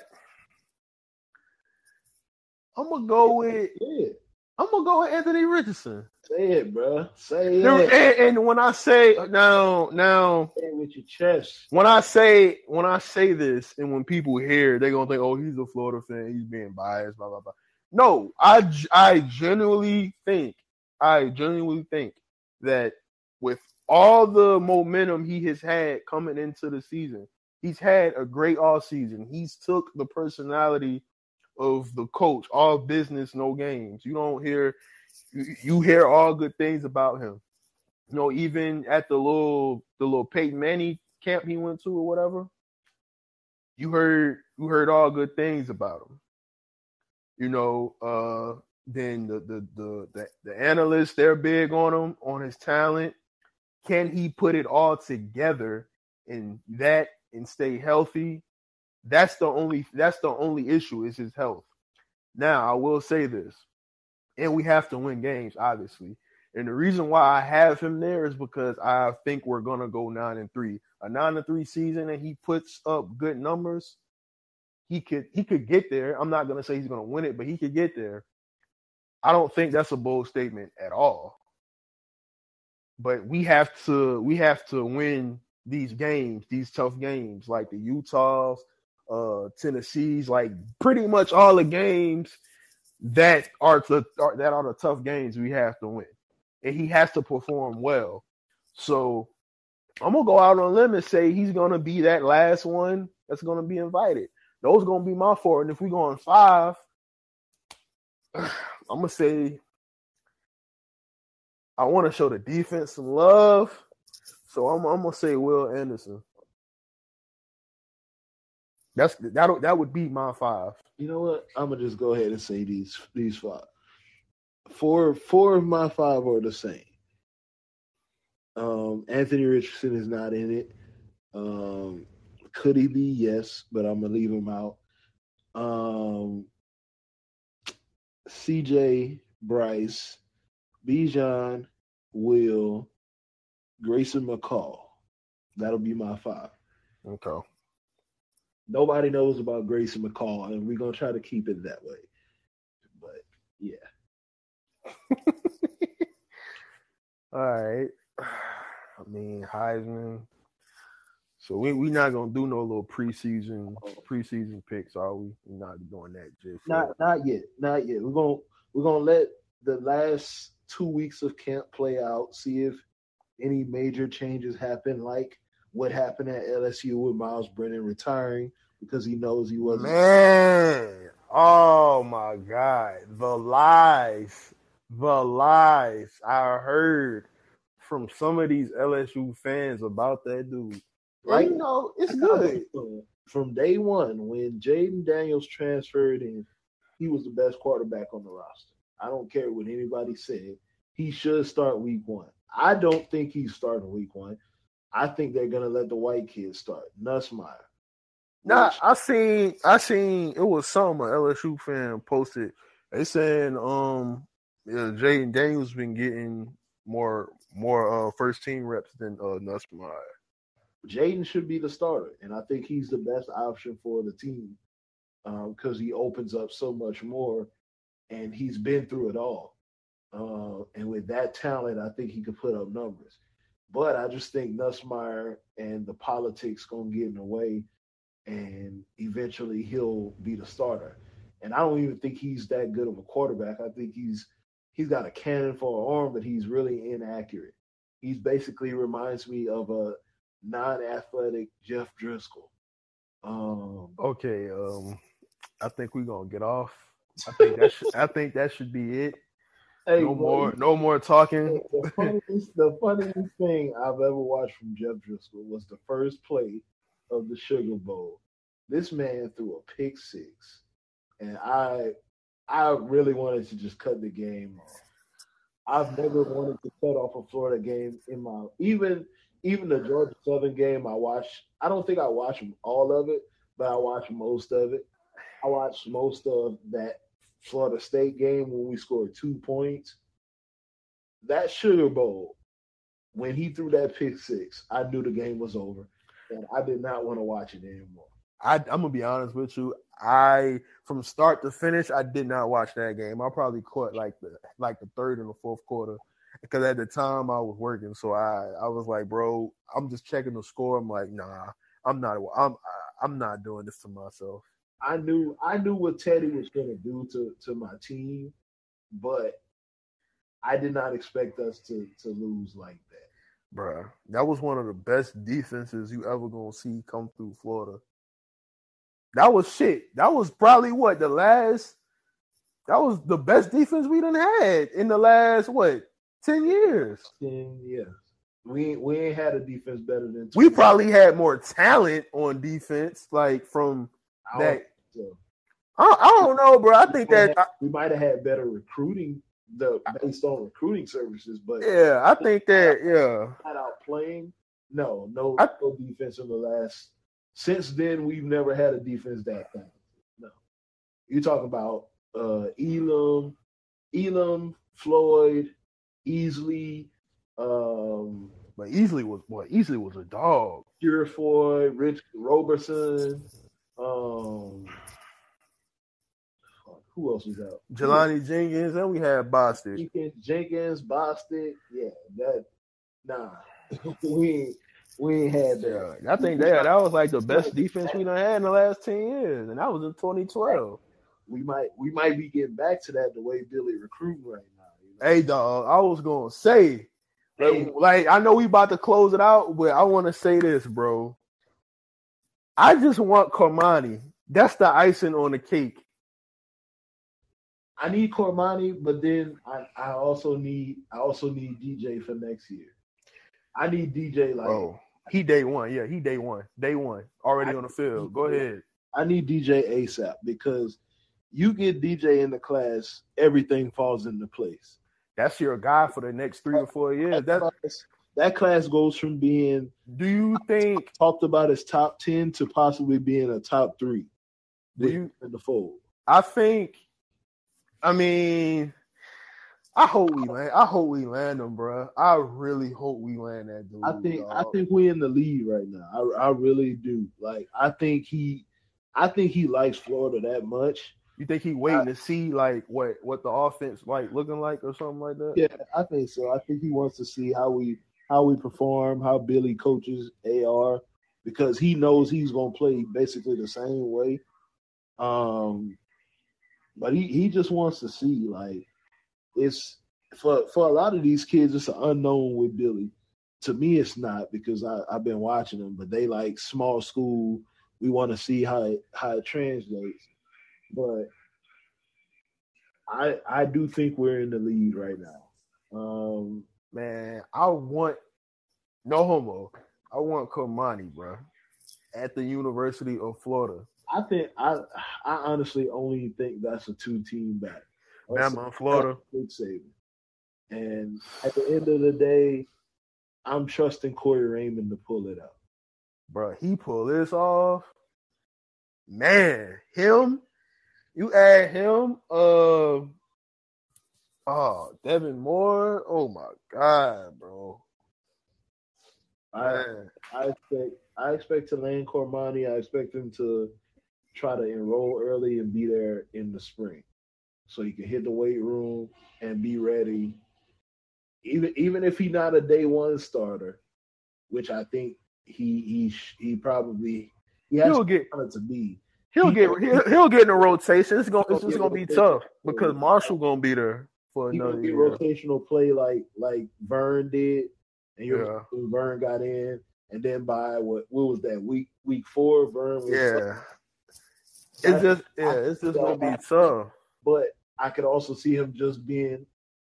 I'm gonna go with
it.
I'm gonna go with Anthony Richardson.
Say it, bro. Say it.
And, and when I say now, now
Say with your chest.
when I say when I say this, and when people hear, they're gonna think, "Oh, he's a Florida fan. He's being biased." Blah blah blah. No, I I genuinely think I genuinely think that with all the momentum he has had coming into the season, he's had a great all season. He's took the personality of the coach, all business, no games. You don't hear you, hear all good things about him. You know, even at the little the little Peyton Manning camp he went to or whatever, you heard you heard all good things about him. You know, uh then the the the the, the analysts they're big on him on his talent. Can he put it all together and that and stay healthy? That's the only that's the only issue is his health. Now I will say this, and we have to win games, obviously. And the reason why I have him there is because I think we're gonna go nine and three. A nine and three season, and he puts up good numbers. He could he could get there. I'm not gonna say he's gonna win it, but he could get there. I don't think that's a bold statement at all. But we have to we have to win these games, these tough games, like the Utahs, uh, Tennessee's, like pretty much all the games that are, the, are that are the tough games we have to win, and he has to perform well. So I'm gonna go out on a limb and say he's gonna be that last one that's gonna be invited. Those gonna be my four, and if we go on five, I'm gonna say I want to show the defense some love, so I'm, I'm gonna say Will Anderson. That's that. That would be my five.
You know what? I'm gonna just go ahead and say these these five. Four four of my five are the same. Um, Anthony Richardson is not in it. Um, could he be? Yes, but I'm gonna leave him out. Um, CJ, Bryce, Bijan, Will, Grayson McCall. That'll be my five.
Okay.
Nobody knows about Grayson McCall, and we're gonna try to keep it that way. But yeah,
All right. I mean Heisman. So we we not gonna do no little preseason oh. preseason picks, are we? We're not doing that just yet.
not not yet, not yet. We're gonna we're gonna let the last two weeks of camp play out, see if any major changes happen, like what happened at LSU with Myles Brennan retiring. because he knows he wasn't.
Man, oh my God, the lies, the lies I heard from some of these LSU fans about that dude. And, you know, it's good.
From day one, when Jayden Daniels transferred in, he was the best quarterback on the roster. I don't care what anybody said. He should start week one. I don't think he's starting week one. I think they're gonna let the white kid start. Nussmeier.
Nah, I seen, I seen it was some LSU fan posted. They saying, um, yeah, Jayden Daniels been getting more, more uh first team reps than uh Nussmeier.
Jayden should be the starter, and I think he's the best option for the team because he opens up so much more, and he's been through it all. Uh, and with that talent, I think he could put up numbers. But I just think Nussmeier and the politics gonna get in the way, and eventually he'll be the starter. And I don't even think he's that good of a quarterback. I think he's he's got a cannon for an arm, but he's really inaccurate. He's basically reminds me of a non-athletic Jeff Driskel. Um,
Okay, um, I think we're gonna get off. I think that should, I think that should be it.
Hey,
No more, no more talking.
The funniest, the funniest thing I've ever watched from Jeff Driskel was the first play of the Sugar Bowl. This man threw a pick six, and I, I really wanted to just cut the game off. I've never wanted to cut off a Florida game in my even even the Georgia Southern game. I watched. I don't think I watched all of it, but I watched most of it. I watched most of that Florida State game when we scored two points. That Sugar Bowl, when he threw that pick six, I knew the game was over, and I did not want to watch it anymore.
I, I'm gonna be honest with you. I from start to finish, I did not watch that game. I probably caught like the like the third and the fourth quarter because at the time I was working. So I I was like, bro, I'm just checking the score. I'm like, nah, I'm not. I'm I'm not doing this to myself,
I knew I knew what Teddy was going to do to to my team, but I did not expect us to to lose like that.
bruh. That was one of the best defenses you ever gonna see come through Florida. That was shit. That was probably what the last. That was the best defense we done had in the last what ten years.
Ten years. we we ain't had a defense better than
We probably had more talent on defense, like from that.
so.
I, I don't know, bro. I think that
we might have had better recruiting the based on recruiting services, but
yeah, I think that yeah.
out playing, no, no,
I-
no defense in the last. Since then, we've never had a defense that talented. No, you talk about uh, Elam, Elam, Floyd, Easley, um,
But Easley was what Easley was a dog.
Purifoy, Rich Roberson, um, who else was out?
Jelani Jenkins, and we had Bostic.
Jenkins, Jenkins, Bostic. Yeah, that nah. we we ain't had that.
Yeah, I think that that was like the best defense we done had in the last ten years, and that was in 2012.
We might we might be getting back to that the way Billy recruiting right now. You know?
Hey, dog, I was gonna say, like,
Hey.
like, I know we about to close it out, but I want to say this, bro. I just want Cormani. That's the icing on the cake.
I need Cormani, but then I, I also need I also need DJ for next year. I need DJ like
Bro, he day one. Yeah, he day one. Day one. Already
I-
on the field. Go ahead.
I need DJ ASAP because you get DJ in the class, everything falls into place.
That's your guy for the next three or four years. That
class, that class goes from being
do you think
talked about as top ten to possibly being a top three
do you
in the fold.
I think I mean I hope we land I hope we land him, bro. I really hope we land that dude.
I think I think we're in the lead right now. I, I really do. Like I think he I think he likes Florida that much.
you think he waiting to see like what what the offense like looking like or something like that?
Yeah, I think so. I think he wants to see how we how we perform, how Billy coaches AR, because he knows he's gonna play basically the same way. Um, but he he just wants to see like it's for for a lot of these kids, it's an unknown with Billy. To me, it's not because I, I've been watching them, but they like small school. we want to see how it how it translates. But I I do think we're in the lead right now. Um,
Man, I want no homo. I want Cormani, bro, at the University of Florida.
I think I I honestly only think that's a two team back.
Bama and Florida.
Nick Saban. And at the end of the day, I'm trusting Corey Raymond to pull it out.
Bro, he pull this off. Man, him, you add him, uh oh, Devin Moore. Oh my god, bro.
I I expect I expect to land Cormani. I expect him to try to enroll early and be there in the spring, so he can hit the weight room and be ready. Even even if he's not a day one starter, which I think he he he probably he has
He'll get
to be.
he'll get he'll, he'll get in the rotation. It's gonna it's just gonna be tough because Marshall gonna be there for
He
another year.
rotational play like like Vern did, and you
Yeah.
Vern got in, and then by what what was that week week four, Vern was
Yeah. It's just yeah, it's just gonna be tough.
but I could also see him just being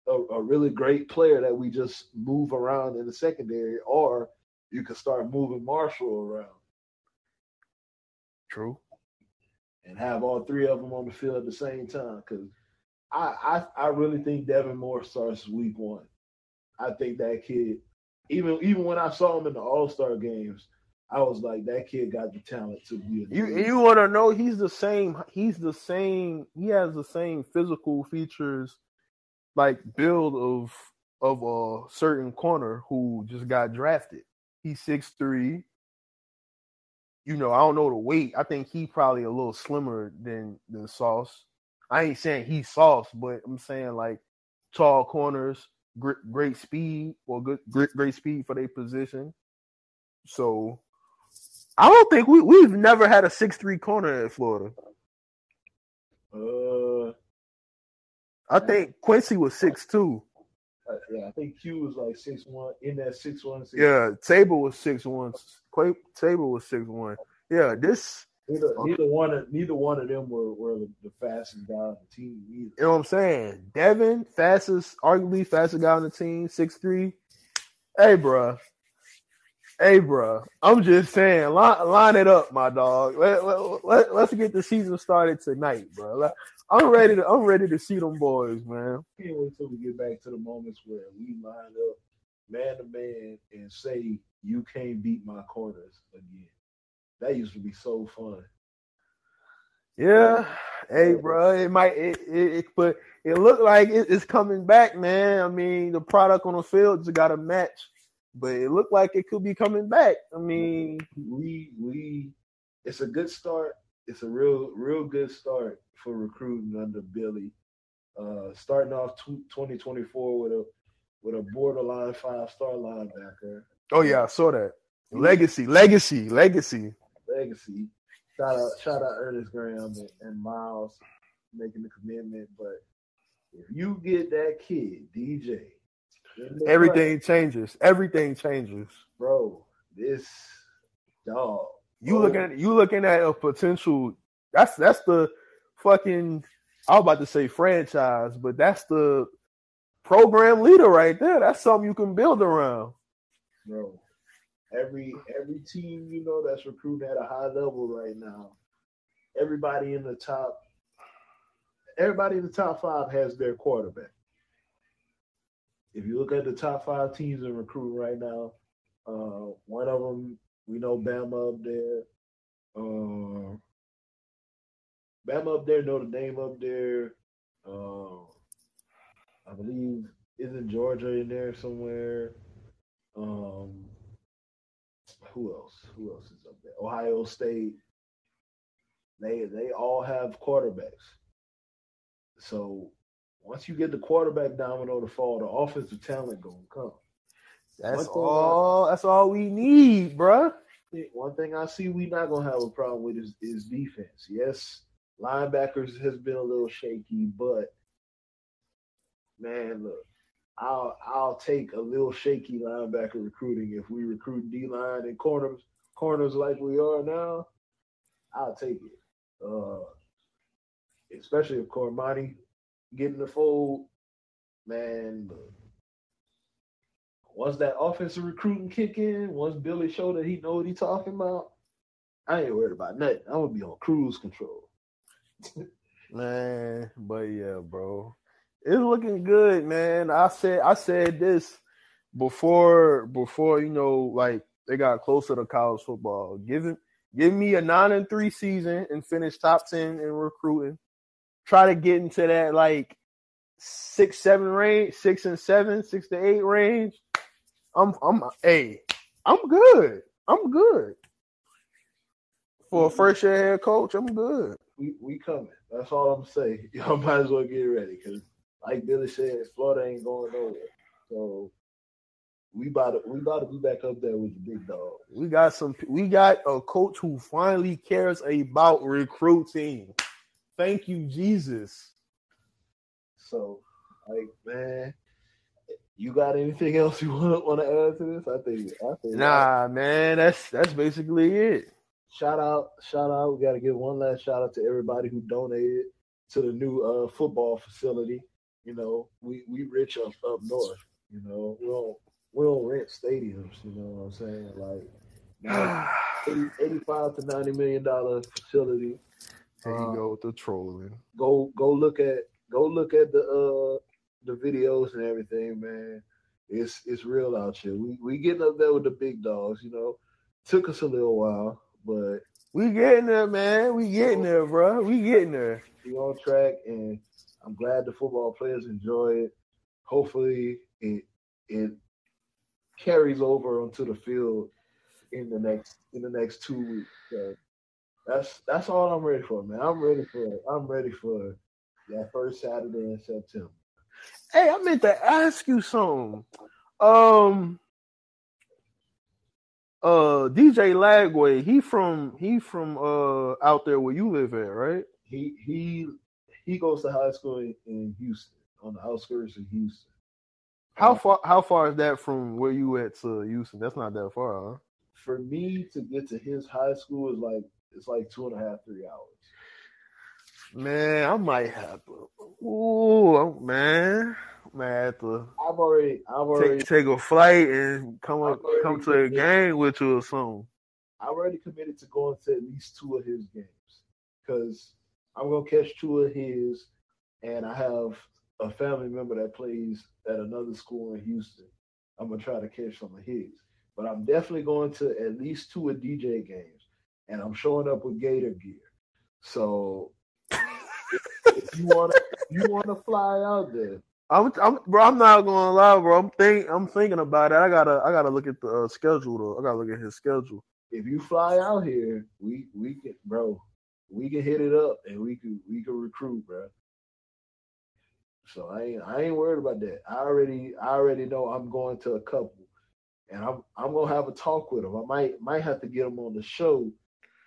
a, a really great player that we just move around in the secondary, or you could start moving Marshall around
True.
and have all three of them on the field at the same time. Because I, I I really think Devin Moore starts week one. I think that kid, even even when I saw him in the All Star games, I was like, that kid got the talent to be. A
You you want to know he's the same. He's the same. He has the same physical features, like build of of a certain corner who just got drafted. He's six three. You know, I don't know the weight. I think he probably a little slimmer than than Sauce. I ain't saying he's Sauce, but I'm saying like tall corners, great, great speed or good great, great speed for their position. So I don't think we we've never had a six three corner at Florida.
uh,
I think Quincy was six two.
uh, yeah, I think Q was like six one in that six one. Six,
Yeah, Tabor was six one. Tabor was six one. Yeah, this
Neither, neither one of neither one of them were, were the, fastest guy on the team either.
you know what I'm saying. Devin, fastest, arguably fastest guy on the team, six three. Hey, bruh. Hey, bruh. I'm just saying, line, line it up, my dog. Let, let, let, let's get the season started tonight, bro. I'm ready to. I'm ready to see them boys, man.
Can't wait till we get back to the moments where we line up man to man and say you can't beat my corners again. That used to be so fun.
Yeah, hey, bro, it might, it, it, it but it looked like it, it's coming back, man. I mean, the product on the field just got to match, but it looked like it could be coming back. I mean,
We we it's a good start. It's a real real good start for recruiting under Billy. Uh starting off tw- 2024 with a with a borderline five star linebacker.
oh yeah, I saw that. Legacy, legacy, legacy.
Legacy. Shout out, shout out Ernest Graham and, and Myles making the commitment. But if you get that kid, DJ,
Everything changes. Everything changes.
bro. This dog.
You
bro,
looking at you looking at a potential. That's that's the fucking. I was about to say franchise, but that's the program leader right there. That's something you can build around.
bro. Every every team you know that's recruiting at a high level right now. Everybody in the top. Everybody in the top five has their quarterback. If you look at the top five teams in recruiting right now, uh, one of them we know Bama up there. Uh, Bama up there, Notre Dame up there. Uh, I believe isn't Georgia in there somewhere. Um, who else? Who else is up there? Ohio State. They they all have quarterbacks. So once you get the quarterback domino to fall, the offensive talent gonna come.
That's all. That's all we need, bruh.
One thing I see we not gonna have a problem with is, is defense. Yes, linebackers has been a little shaky, but man, look, I'll I'll take a little shaky linebacker recruiting if we recruit D line and corners corners like we are now. I'll take it. Uh, especially if Cormani getting the fold, man. look, Once that offensive recruiting kick in, once Billy showed that he know what he talking about, I ain't worried about nothing. I'm gonna be on cruise control.
Man, but yeah, bro. It's looking good, man. I said I said this before before you know, like they got closer to college football. Give it give me a nine and three season and finish top ten in recruiting. Try to get into that like six, seven range, six and seven, six to eight range. I'm I'm hey, I'm good. I'm good. For a first year head coach, I'm good.
We we coming. That's all I'm saying. Y'all might as well get ready because, like Billy said, Florida ain't going nowhere. So we about to we about to be back up there with the big dog.
We got some. We got a coach who finally cares about recruiting. Thank you, Jesus.
So, like, man, you got anything else you want want to add to this? I think I think
Nah, man, that's that's basically it.
shout out, shout out. We got to give one last shout out to everybody who donated to the new uh, football facility. You know, we we rich up up north. You know, we don't we don't rent stadiums. You know what I'm saying? Like, now, 80, 85 to 90 million dollar facility.
There you go with the trolling.
Go go look at go look at the uh the videos and everything, man. It's it's real out here. We we getting up there with the big dogs. You know, took us a little while, but
We getting there, man. We getting there, bro. We getting there.
we on track, and I'm glad the football players enjoy it. Hopefully, it it carries over onto the field in the next in the next two weeks. So that's that's all I'm ready for, man. I'm ready for I'm ready for that first Saturday in September.
Hey, I meant to ask you something. Um, uh, DJ Lagway, he from he from uh out there where you live at, right?
He he he goes to high school in, in Houston, on the outskirts of Houston.
How far how far is that from where you at to Houston? That's not that far, huh?
For me to get to his high school is like it's like two and a half, three hours.
Man, I might have to. Ooh, man, I might have to
I've already I've already
take take a flight and come up, come to a game with you or something.
I've already committed to going to at least two of his games because I'm gonna catch two of his, and I have a family member that plays at another school in Houston. I'm gonna try to catch some of his, but I'm definitely going to at least two of DJ games, and I'm showing up with Gator gear. So if you wanna if you wanna fly out there,
I'm, I'm, bro. I'm not gonna lie, bro. I'm think, I'm thinking about it. I gotta, I gotta look at the uh, schedule though. I gotta look at his schedule.
if you fly out here, we we can bro, we can hit it up and we can we can recruit, bro. So I ain't I ain't worried about that. I already I already know I'm going to a couple, and I'm I'm gonna have a talk with them. I might might have to get them on the show.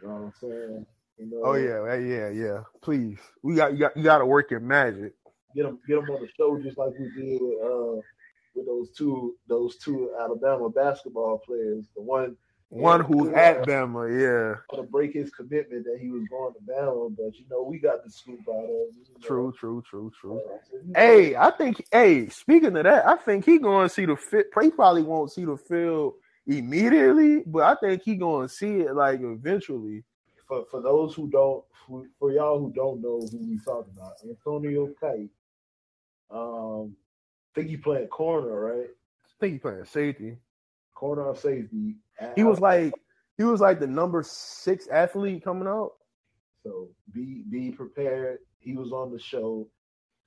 You know what I'm saying? You know,
Oh yeah, yeah, yeah. Please, we got, you got, you got to work your magic.
get them get them on the show just like we did with uh with those two those two Alabama basketball players. The one
One
Yeah,
who's
yeah.
at Bama, yeah.
to break his commitment that he was going to Bama, but you know we got the scoop out of it. know.
True, true, true, true.
Uh,
Hey, I think. Hey, speaking of that, I think he going to see the fit. He probably won't see the field immediately, but I think he going to see it like eventually.
for for those who don't, for, for y'all who don't know who we talking about, Antonio Kite. Um, think he playing corner, right?
I think he playing safety.
Corner or safety.
He was like, he was like the number six athlete coming out.
so be be prepared. He was on the show.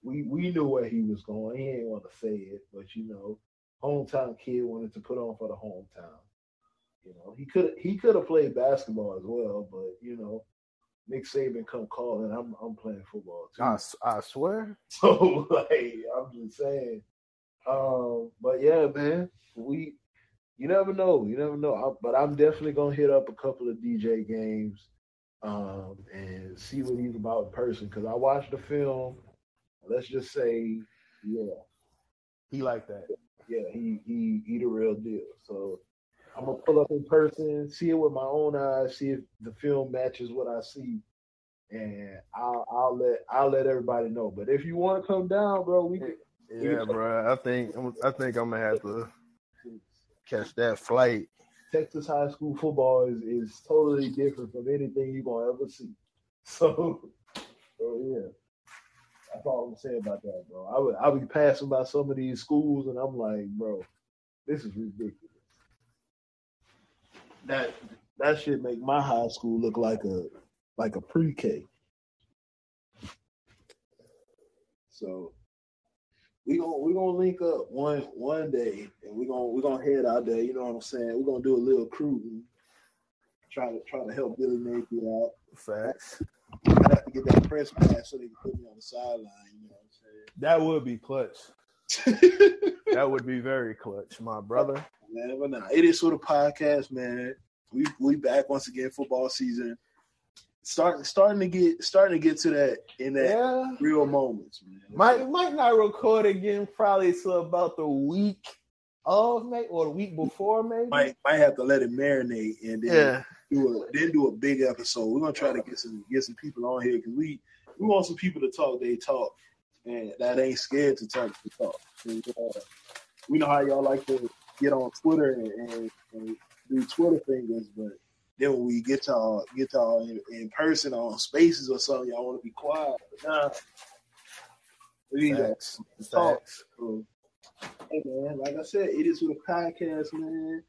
We we knew where he was going. He ain't want to say it, but you know, hometown kid wanted to put on for the hometown. You know, he could he could have played basketball as well, but you know, Nick Saban come calling. I'm I'm playing football too.
I, I swear.
So like I'm just saying. Um, but yeah, man, we you never know, you never know. I, but I'm definitely gonna hit up a couple of DJ games, um, and see what he's about in person. Cause I watched the film. Let's just say, yeah,
He like that.
yeah, he he he the real deal. So I'm gonna pull up in person, see it with my own eyes, see if the film matches what I see, and I'll I'll let I'll let everybody know. But if you want to come down, bro, we can.
Yeah, bro. I think I think I'm gonna have to catch that flight.
Texas high school football is, is totally different from anything you're gonna ever see. So, so yeah. That's all I'm saying about that, bro. I would I would be passing by some of these schools and I'm like, bro, this is ridiculous. That that should make my high school look like a like a pre-K. So we gonna we gonna link up one one day and we gonna we gonna head out there. You know what I'm saying? We're gonna do a little cruising, try to try to help Billy Napier out.
Facts.
I have to get that press pass so they can put me on the sideline. You know
That would be clutch.
what I'm saying?
That would be clutch. that would be very clutch, my brother.
but nah, it is sort of podcast, man. We we back once again, football season. Starting starting to get starting to get to that in that
Yeah.
real moments, man.
Might might not record again probably till about the week of May or the week before maybe.
might might have to let it marinate and then
Yeah.
do a then do a big episode. We're gonna try to get some get some people on here because we we want some people to talk. They talk and that ain't scared to talk to talk. And, uh, we know how y'all like to get on Twitter and, and, and do Twitter fingers, but then when we get y'all uh, get y'all uh, in, in person on spaces or something, y'all want to be quiet. But nah, we
Facts. Facts.
So, hey man, like I said, it is with a podcast, man.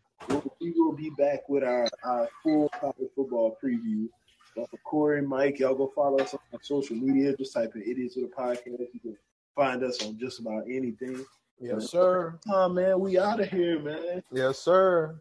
We will be back with our, our full college football preview. But for Corey and Mike, y'all go follow us on social media. Just type in "It Is with a Podcast." You can find us on just about anything.
Yes, sir.
Oh man, we out of here, man.
Yes, sir.